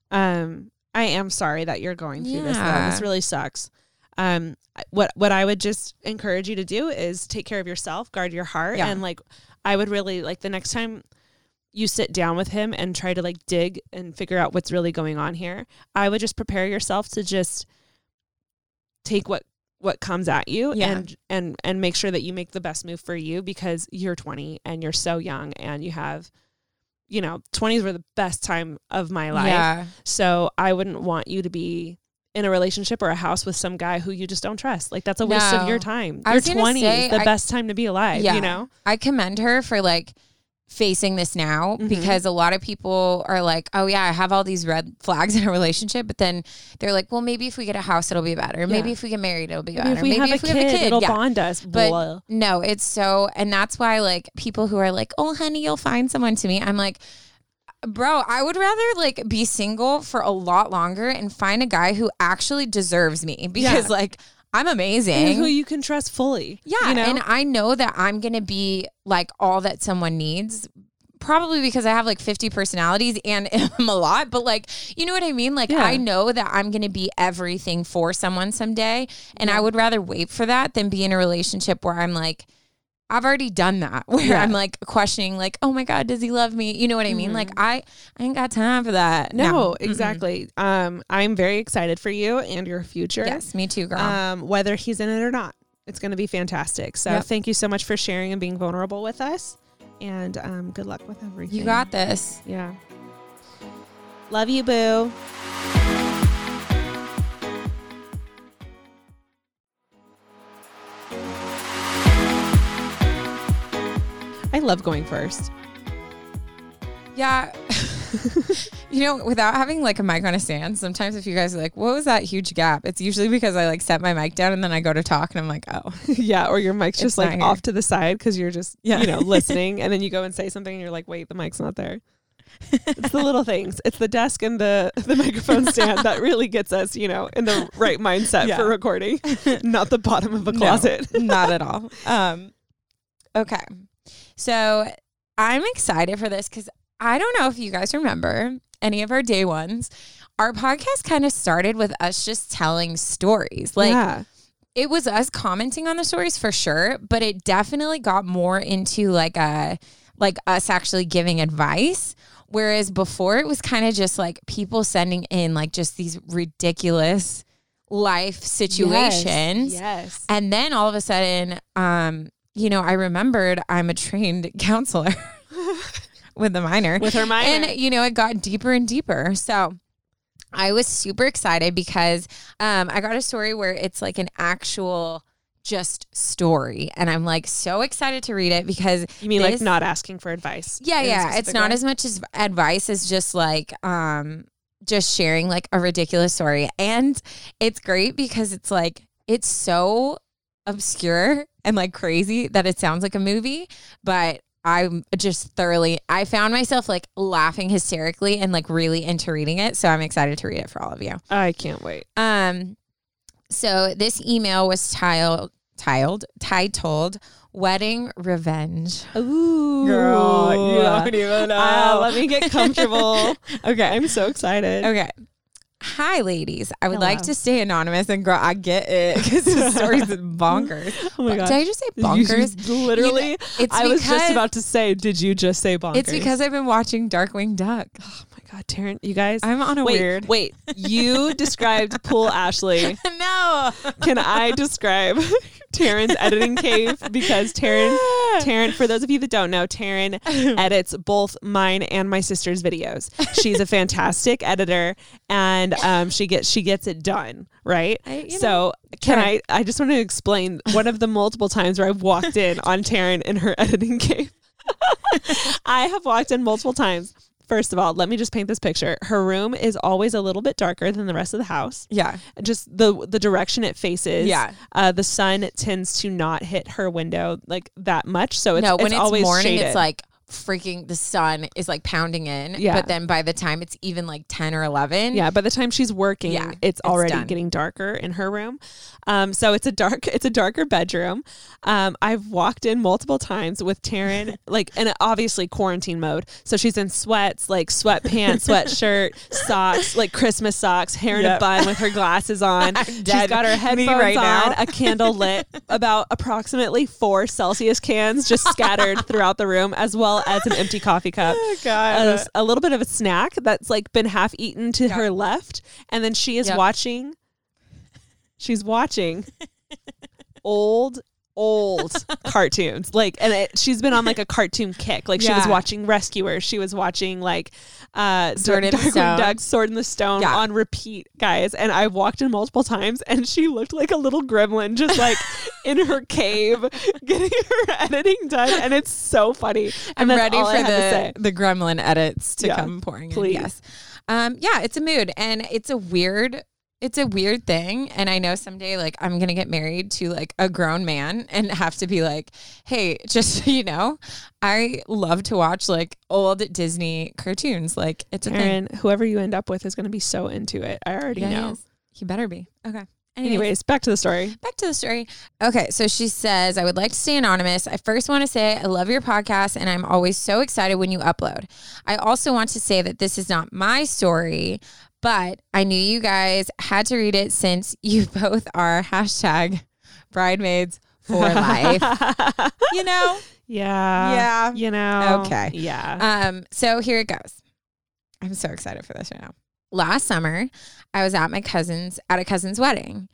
Um, I am sorry that you're going through this. Though. Yeah. This really sucks. Um, what what I would just encourage you to do is take care of yourself, guard your heart, Yeah. and like I would really like the next time you sit down with him and try to like dig and figure out what's really going on here. I would just prepare yourself to just take what what comes at you Yeah. and and and make sure that you make the best move for you because you're 20 and you're so young and you have you know 20s were the best time of my life Yeah. so I wouldn't want you to be in a relationship or a house with some guy who you just don't trust. Like that's a waste of your time. I Your was gonna 20s say, the I- best time to be alive, Yeah. you know? I commend her for like facing this now Mhm. because a lot of people are like, oh yeah, I have all these red flags in a relationship, but then they're like, well, maybe if we get a house, it'll be better. Maybe Yeah. if we get married, it'll be better. Maybe better. if we, have, a kid, it'll yeah. bond us. But Blah. no, it's so, and that's why like people who are like, oh honey, you'll find someone to me. I'm like, bro, I would rather like be single for a lot longer and find a guy who actually deserves me because Yeah. like I'm amazing. and who you can trust fully. Yeah, you know? and I know that I'm gonna be like all that someone needs. Probably because I have like 50 personalities and am a lot, but like, you know what I mean? Like, Yeah. I know that I'm going to be everything for someone someday. And I would rather wait for that than be in a relationship where I'm like, I've already done that, where Yeah. I'm like questioning, like, oh my God, does he love me? You know what I mean? Like, I, I ain't got time for that. Mm-hmm. no, Mm-mm. exactly. Um, I'm very excited for you and your future. Yes, me too, girl. Um, whether he's in it or not. It's going to be fantastic. So Yep. thank you so much for sharing and being vulnerable with us. And um, good luck with everything. you got this. Yeah. Love you, boo. I love going first. Yeah. you know, without having like a mic on a stand, sometimes if you guys are like, what was that huge gap? It's usually because I like set my mic down and then I go to talk and I'm like, oh. yeah, or your mic's just like off to the side because you're just Yeah. you know listening, and then you go and say something, and you're like, wait, the mic's not there. it's the little things. It's the desk and the the microphone stand that really gets us, you know, in the right mindset Yeah. for recording, not the bottom of a No, closet. not at all. Um, okay. So I'm excited for this because I don't know if you guys remember any of our day ones. Our podcast kind of started with us just telling stories. Like yeah. it was us commenting on the stories for sure, but it definitely got more into like a like us actually giving advice. Whereas before it was kind of just like people sending in like just these ridiculous life situations. Yes. And then all of a sudden, um, you know, I remembered I'm a trained counselor with the minor. With her minor. And, you know, it got deeper and deeper. So I was super excited because um, I got a story where it's like an actual just story. And I'm like so excited to read it because You mean like not asking for advice? yeah, yeah. It's not way? as much as advice as just like um just sharing like a ridiculous story. And it's great because it's like it's so obscure and like crazy that it sounds like a movie, but I'm just thoroughly I found myself like laughing hysterically and like really into reading it. So I'm excited to read it for all of you. I can't wait. Um, so this email was tiled, tiled, titled "Wedding Revenge." Ooh, Girl, you don't even know. Ah, let me get comfortable. Okay, I'm so excited. okay. Hi, ladies. I would Hello. like to stay anonymous, and girl, I get it because the story's bonkers. Oh my god! Did. I just say You bonkers? just literally, it's I was just about to say, did you just say bonkers? It's because I've been watching Darkwing Duck. oh god, Taryn, you guys. I'm on a wait, weird. wait. You described Pool Ashley. no. Can I describe Taryn's editing cave? Because Taryn, Taryn, for those of you that don't know, Taryn edits both mine and my sister's videos. She's a fantastic editor, and um, she gets she gets it done right. I- so can Sure. I? I just want to explain one of the multiple times where I've walked in on Taryn in her editing cave. I have walked in multiple times. First of all, let me just paint this picture. Her room is always a little bit darker than the rest of the house Yeah. just the the direction it faces. Yeah. uh, the sun tends to not hit her window like that much, so it's no, when it's, it's, always morning, shaded. it's like freaking the sun is like pounding in. Yeah. But then by the time it's even like 10 or 11, yeah. By the time she's working, Yeah, it's it's already done. getting darker in her room. Um, so it's a dark, it's a darker bedroom. Um, I've walked in multiple times with Taryn, like, and obviously quarantine mode. So she's in sweats, like sweatpants, sweatshirt, socks, like Christmas socks, hair in a bun with her glasses on. She's got her headphones right on, a candle lit, about approximately four Celsius cans just scattered throughout the room, as well as an empty coffee cup. A, a little bit of a snack that's like been half eaten to her left, and then she is Yep. watching. She's watching old old cartoons like and it, she's been on like a cartoon kick like she was watching rescuers she was watching like uh Sword in the Darkwing Stone. Duck, sword in the stone Yeah. on repeat guys and I've walked in multiple times and she looked like a little gremlin just like in her cave getting her editing done and it's so funny I'm ready for I had to say. the, the gremlin edits to Yeah, come pouring please. in. Yes. Um, yeah, it's a mood and it's a weird it's a weird thing. And I know someday like I'm gonna get married to like a grown man and have to be like, hey, just so you know, I love to watch like old Disney cartoons. Like it's a thing. Whoever you end up with is going to be so into it. I already Yeah, he know. is. He better be. Okay. Anyways, back to the story. back to the story. Okay, so she says, I would like to stay anonymous. I first want to say I love your podcast and I'm always so excited when you upload. I also want to say that this is not my story, but I knew you guys had to read it since you both are hashtag bridemaids for life. you know? Yeah. Yeah. You know. Okay. Yeah. Um, so here it goes. I'm so excited for this right now. Last summer, I was at my cousin's at a cousin's wedding.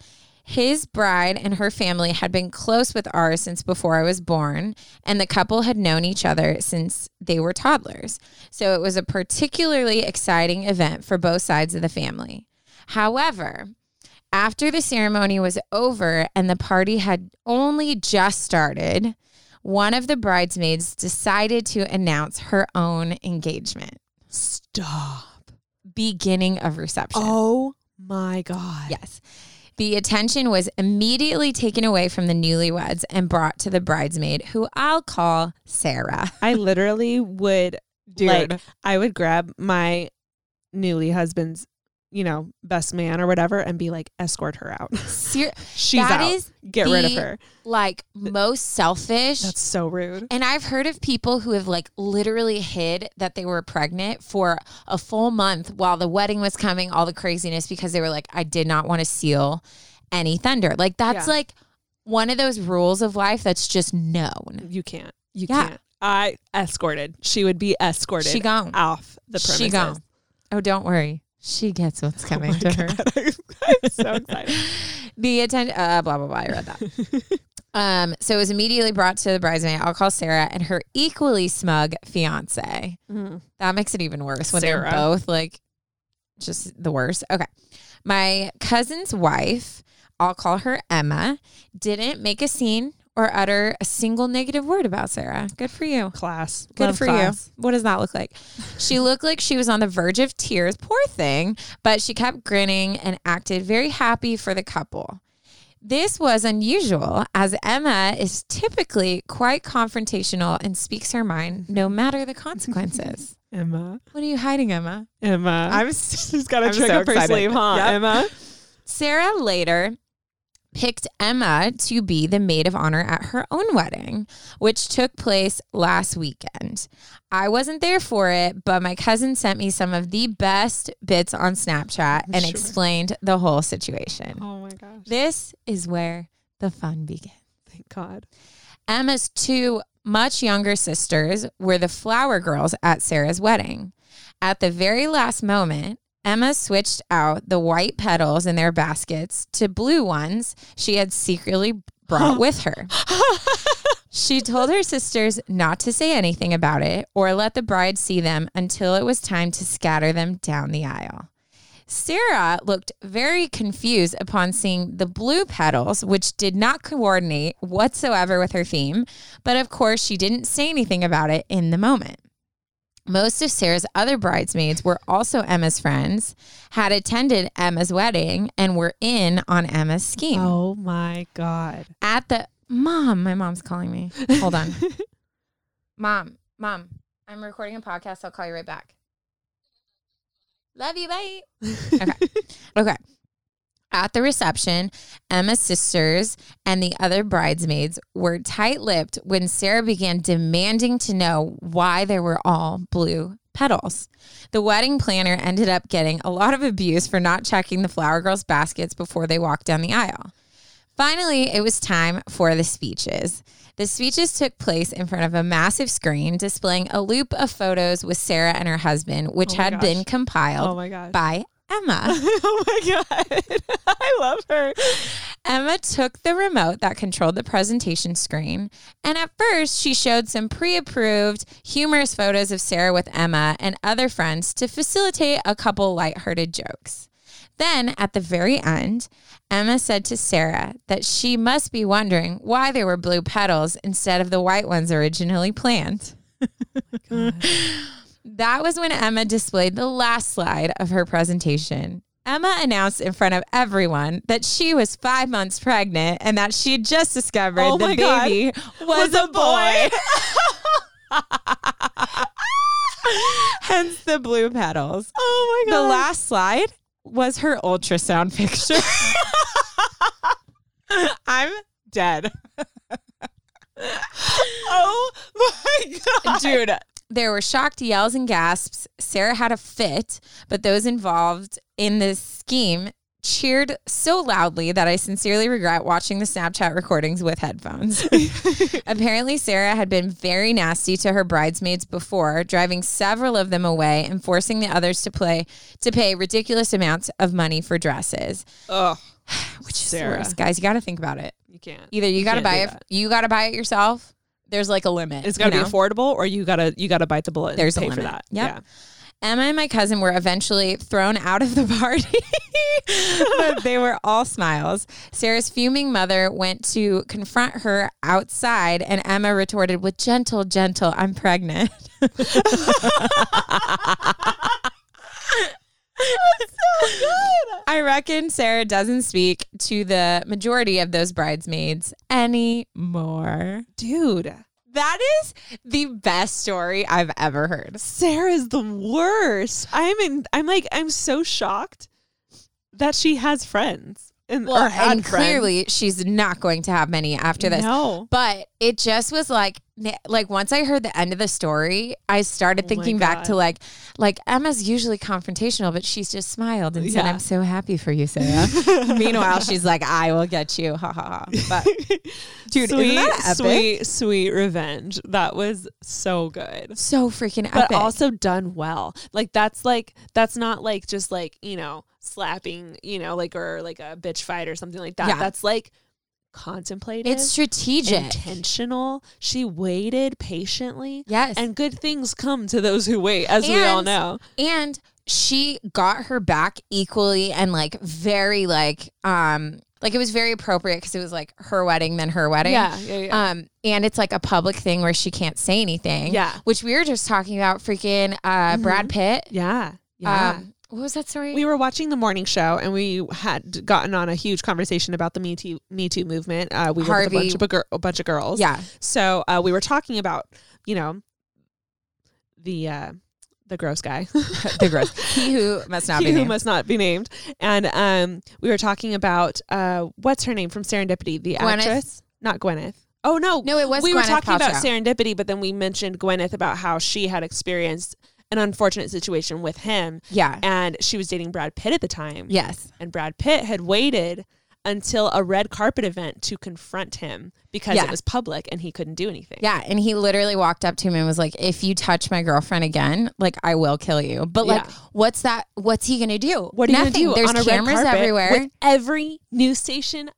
His bride and her family had been close with ours since before I was born, and the couple had known each other since they were toddlers. So it was a particularly exciting event for both sides of the family. However, after the ceremony was over and the party had only just started, one of the bridesmaids decided to announce her own engagement. Stop. Beginning of reception. Oh my God. Yes. The attention was immediately taken away from the newlyweds and brought to the bridesmaid, who I'll call Sarah. I literally would Dude. like I would grab my newly husband's you know, best man or whatever and be like, escort her out. Ser- She's that out. is Get rid of her. like most selfish. That's so rude. and I've heard of people who have like literally hid that they were pregnant for a full month while the wedding was coming, all the craziness because they were like, I did not want to seal any thunder. Like that's Yeah. like one of those rules of life that's just known. You can't. You Yeah. can't. I escorted. She would be escorted She gone. off the premises. She gone. Oh, don't worry. She gets what's Oh coming my to her. I'm so excited. The attention, uh, blah, blah, blah. I read that. um, so it was immediately brought to the bridesmaid. I'll call Sarah and her equally smug fiance. Mhm. That makes it even worse when Sarah. they're both like just the worst. Okay. My cousin's wife, I'll call her Emma, didn't make a scene or utter a single negative word about Sarah. Good for you. Class. Good Love for class. you. What does that look like? she looked like she was on the verge of tears, poor thing, but she kept grinning and acted very happy for the couple. This was unusual as Emma is typically quite confrontational and speaks her mind no matter the consequences. Emma. what are you hiding, Emma? Emma. I'm She's got a I'm trick so up her sleeve, huh, Yep. Emma? Sarah later picked Emma to be the maid of honor at her own wedding, which took place last weekend. I wasn't there for it, but my cousin sent me some of the best bits on Snapchat and Sure. explained the whole situation. Oh my gosh. This is where the fun begins. Thank God. Emma's two much younger sisters were the flower girls at Sarah's wedding. At the very last moment, Emma switched out the white petals in their baskets to blue ones she had secretly brought with her. She told her sisters not to say anything about it or let the bride see them until it was time to scatter them down the aisle. Sarah looked very confused upon seeing the blue petals, which did not coordinate whatsoever with her theme, but of course, she didn't say anything about it in the moment. Most of Sarah's other bridesmaids were also Emma's friends, had attended Emma's wedding, and were in on Emma's scheme. Oh my God. At the mom, my mom's calling me. Hold on. mom, mom, I'm recording a podcast. I'll call you right back. Love you. Bye. Okay. Okay. At the reception, Emma's sisters and the other bridesmaids were tight lipped when Sarah began demanding to know why there were all blue petals. The wedding planner ended up getting a lot of abuse for not checking the flower girls' baskets before they walked down the aisle. Finally, it was time for the speeches. The speeches took place in front of a massive screen displaying a loop of photos with Sarah and her husband, which Oh had gosh. been compiled Oh by Emma. oh my God. I love her. Emma took the remote that controlled the presentation screen, and at first she showed some pre approved, humorous photos of Sarah with Emma and other friends to facilitate a couple lighthearted jokes. Then, at the very end, Emma said to Sarah that she must be wondering why there were blue petals instead of the white ones originally planned. Oh That was when Emma displayed the last slide of her presentation. Emma announced in front of everyone that she was five months pregnant and that she had just discovered Oh the baby was, a boy. Hence the blue petals. Oh my God. The last slide was her ultrasound picture. I'm dead. oh my God. Dude, there were shocked yells and gasps. Sarah had a fit, but those involved in this scheme cheered so loudly that I sincerely regret watching the Snapchat recordings with headphones. Apparently, Sarah had been very nasty to her bridesmaids before, driving several of them away and forcing the others to play to pay ridiculous amounts of money for dresses. Oh, Which is Sarah. the worst, guys. You got to think about it. you can't. Either you got to buy it, that. you got to buy it yourself. There's like a limit. It's got to you be know? affordable, or you gotta you gotta bite the bullet. and There's a pay for that. Yep. Yeah. Emma and my cousin were eventually thrown out of the party, but they were all smiles. Sarah's fuming mother went to confront her outside, and Emma retorted with gentle, gentle, I'm pregnant. I reckon Sarah doesn't speak to the majority of those bridesmaids anymore. Dude, That is the best story I've ever heard. Sarah's the worst. I'm in. I'm like I'm so shocked that she has friends and, Well, and clearly she's not going to have many after this. No. But it just was like, like once I heard the end of the story, I started Oh thinking back to like, like Emma's usually confrontational, but she's just smiled and said, "I'm so happy for you, Sarah." Meanwhile, she's like, "I will get you," ha ha ha. But dude, sweet, isn't that epic? sweet, sweet revenge. That was so good. so freaking epic. But also done well. Like that's like that's not like just like, you know, slapping, you know, like or like a bitch fight or something like that. Yeah. That's like contemplated. it's strategic. intentional. She waited patiently. Yes. And good things come to those who wait, as we all know. and she got her back equally and like very like um like it was very appropriate because it was like her wedding then her wedding Yeah, yeah, yeah. um and it's like a public thing where she can't say anything Yeah. Mm-hmm. which we were just talking about freaking uh brad pitt yeah. Yeah. um what was that story we were watching the morning show and we had gotten on a huge conversation about the Me Too, Me Too movement. Uh, we were with a bunch of, a, bunch of girls. yeah So uh, we were talking about, you know, the uh, the gross guy. the gross he who must not He be who named. must not be named. And um, we were talking about uh, what's her name from Serendipity, the Gwyneth? actress, not Gwyneth. Oh no, No, it was we were Gwyneth talking about Serendipity, but then we mentioned Gwyneth about how she had experienced an unfortunate situation with him, yeah and she was dating Brad Pitt at the time. yes and Brad Pitt had waited until a red carpet event to confront him because Yeah. it was public and he couldn't do anything. Yeah, and he literally walked up to him and was like, "If you touch my girlfriend again, like I will kill you." But like, Yeah. what's that? What's he gonna do? What are you Nothing. gonna do There's cameras everywhere. with every news station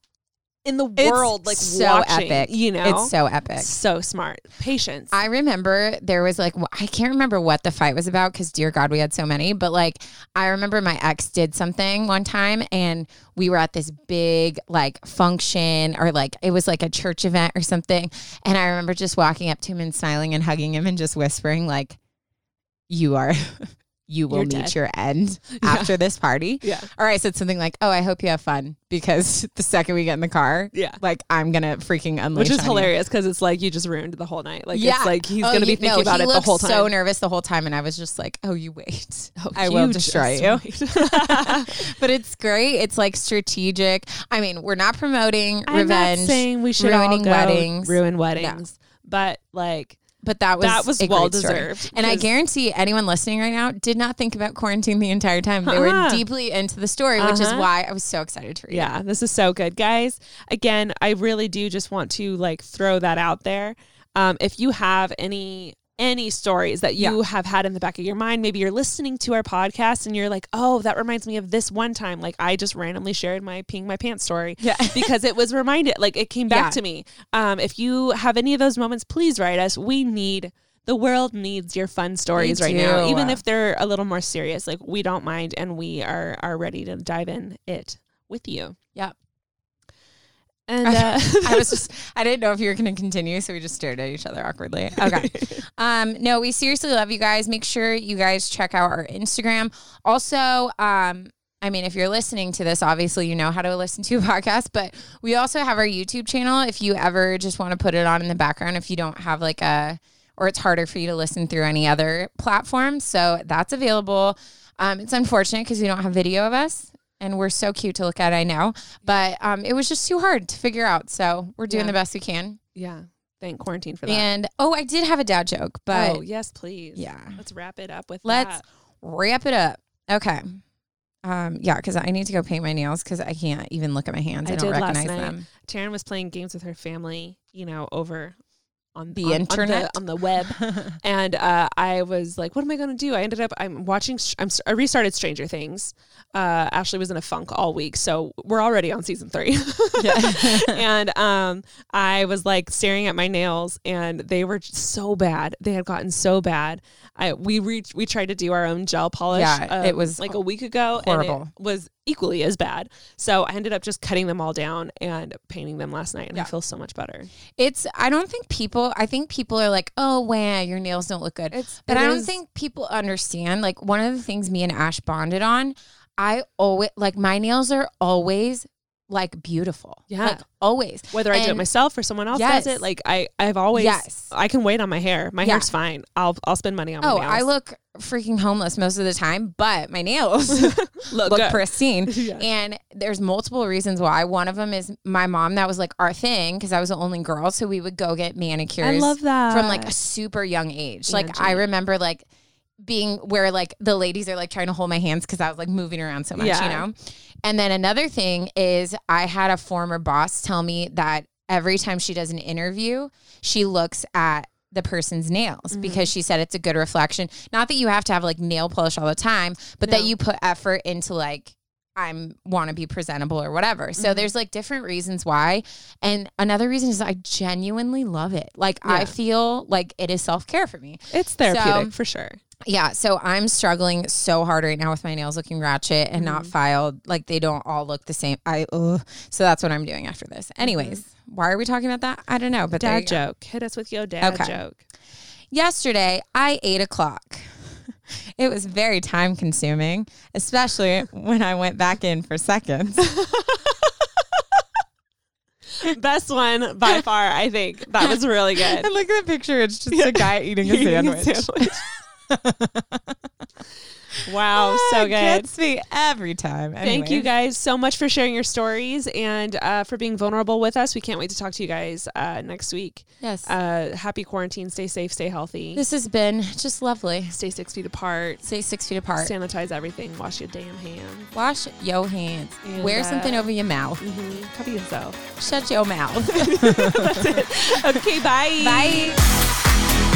in the It's world, like so watching, epic. You know, it's so epic. so smart. Patience. I remember there was like I can't remember what the fight was about because dear God we had so many. But like I remember my ex did something one time and we were at this big like function or like it was like a church event or something. And I remember just walking up to him and smiling and hugging him and just whispering like, "You are." You will You're meet dead. your end after this party. Yeah. Or I said something like, "Oh, I hope you have fun," because the second we get in the car, Yeah. like I'm gonna freaking unleash. which is hilarious because it's like you just ruined the whole night. Like yeah, it's like he's Oh, gonna be you- thinking no, about it the whole time. So nervous the whole time, and I was just like, "Oh, you wait, Oh, I will destroy you." but it's great. It's like strategic. I mean, we're not promoting I'm revenge, not saying we should ruining all go weddings, ruin weddings, but like but that was that was well deserved. And I guarantee anyone listening right now did not think about quarantine the entire time. They were Uh-uh. deeply into the story, which is Uh-huh. why I was so excited to read. Yeah, this is so good, guys. Again, I really do just want to like throw that out there. Um, if you have any any stories that you Yeah. have had in the back of your mind, maybe you're listening to our podcast and you're like, "Oh, that reminds me of this one time." Like I just randomly shared my peeing my pants story Yeah. because it was reminded, like it came back Yeah. to me. Um, if you have any of those moments, please write us. We need. The world needs your fun stories right now, even if they're a little more serious. Like we don't mind, and we are are ready to dive in it with you. Yep. And uh, I was just I didn't know if you were going to continue, so we just stared at each other awkwardly. Okay. um, no, we seriously love you guys. Make sure you guys check out our Instagram. Also, um, I mean, if you're listening to this, obviously you know how to listen to a podcast, but we also have our YouTube channel. If you ever just want to put it on in the background, if you don't have like a, or it's harder for you to listen through any other platform. So that's available. Um, it's unfortunate because we don't have video of us and we're so cute to look at, I know, but um, it was just too hard to figure out. So we're doing Yeah. the best we can. yeah, thank quarantine for that. And oh, I did have a dad joke, but oh yes, please. yeah. let's wrap it up with let's that. wrap it up. Okay. Um, yeah, because I need to go paint my nails because I can't even look at my hands. I, I don't recognize them. Taryn was playing games with her family, you know, over on The on- on internet? on the, web, and uh, I was like, "What am I going to do?" I ended up I'm watching. I'm I restarted Stranger Things. Uh, Ashley was in a funk all week, so we're already on season three. and um, I was like staring at my nails, and they were so bad. They had gotten so bad. I we reached we tried to do our own gel polish. Yeah, it um, was like a week ago, and horrible. it was equally as bad. So I ended up just cutting them all down and painting them last night, and Yeah. I feel so much better. It's I don't think people I think people are like, oh wow, your nails don't look good. It's but I don't is- think people understand. Like one of the things me and Ash bonded on, I always like my nails are always like beautiful. Yeah. Like always. whether I do it myself or someone else Yes. does it. Like I, I've always, Yes. I can wait on my hair. My Yeah. hair's fine. I'll, I'll spend money on my Oh, nails. I look freaking homeless most of the time, but my nails Look look pristine. Yeah. And there's multiple reasons why. One of them is my mom. That was like our thing because I was the only girl, so we would go get manicures. I love that. from like a super young age. Like I remember like being where like the ladies are like trying to hold my hands because I was like moving around so much, Yeah. you know. And then another thing is I had a former boss tell me that every time she does an interview, she looks at the person's nails Mm-hmm. because she said it's a good reflection. Not that you have to have like nail polish all the time, but that you put effort into like I'm want to be presentable or whatever. Mm-hmm. So there's like different reasons why. And another reason is I genuinely love it. Like I feel like it is self-care for me. It's therapeutic So- for sure. Yeah, so I'm struggling so hard right now with my nails looking ratchet and not Mm-hmm. filed. Like they don't all look the same. I ugh. so that's what I'm doing after this. Anyways, why are we talking about that? I don't know, but Dad you go. joke. Hit us with your dad Okay. joke. Yesterday, I ate a clock. It was very time consuming, especially when I went back in for seconds. Best one by far, I think. That was really good. And look at the picture. It's just a guy eating a Eating sandwich. sandwich. Wow, so It good. Gets me every time. Thank you guys so much for sharing your stories and uh, for being vulnerable with us. We can't wait to talk to you guys uh, next week. Yes. Uh, happy quarantine. Stay safe. Stay healthy. this has been just lovely. stay six feet apart. Stay six feet apart. Sanitize everything. Wash your damn hands. Wash your hands. And, Wear uh, something over your mouth. Mm-hmm. Cover yourself. Shut your mouth. That's it. Okay, bye. Bye.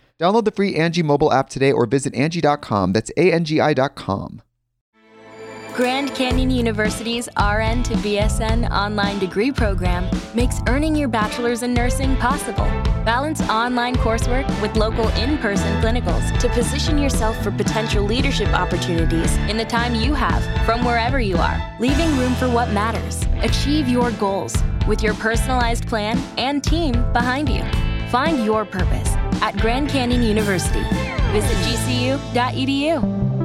Download the free Angi mobile app today or visit Angi.com. That's A-N-G-I dot. Grand Canyon University's RN to BSN online degree program makes earning your bachelor's in nursing possible. Balance online coursework with local in person clinicals to position yourself for potential leadership opportunities in the time you have from wherever you are, leaving room for what matters. Achieve your goals with your personalized plan and team behind you. Find your purpose at Grand Canyon University. Visit gcu.edu.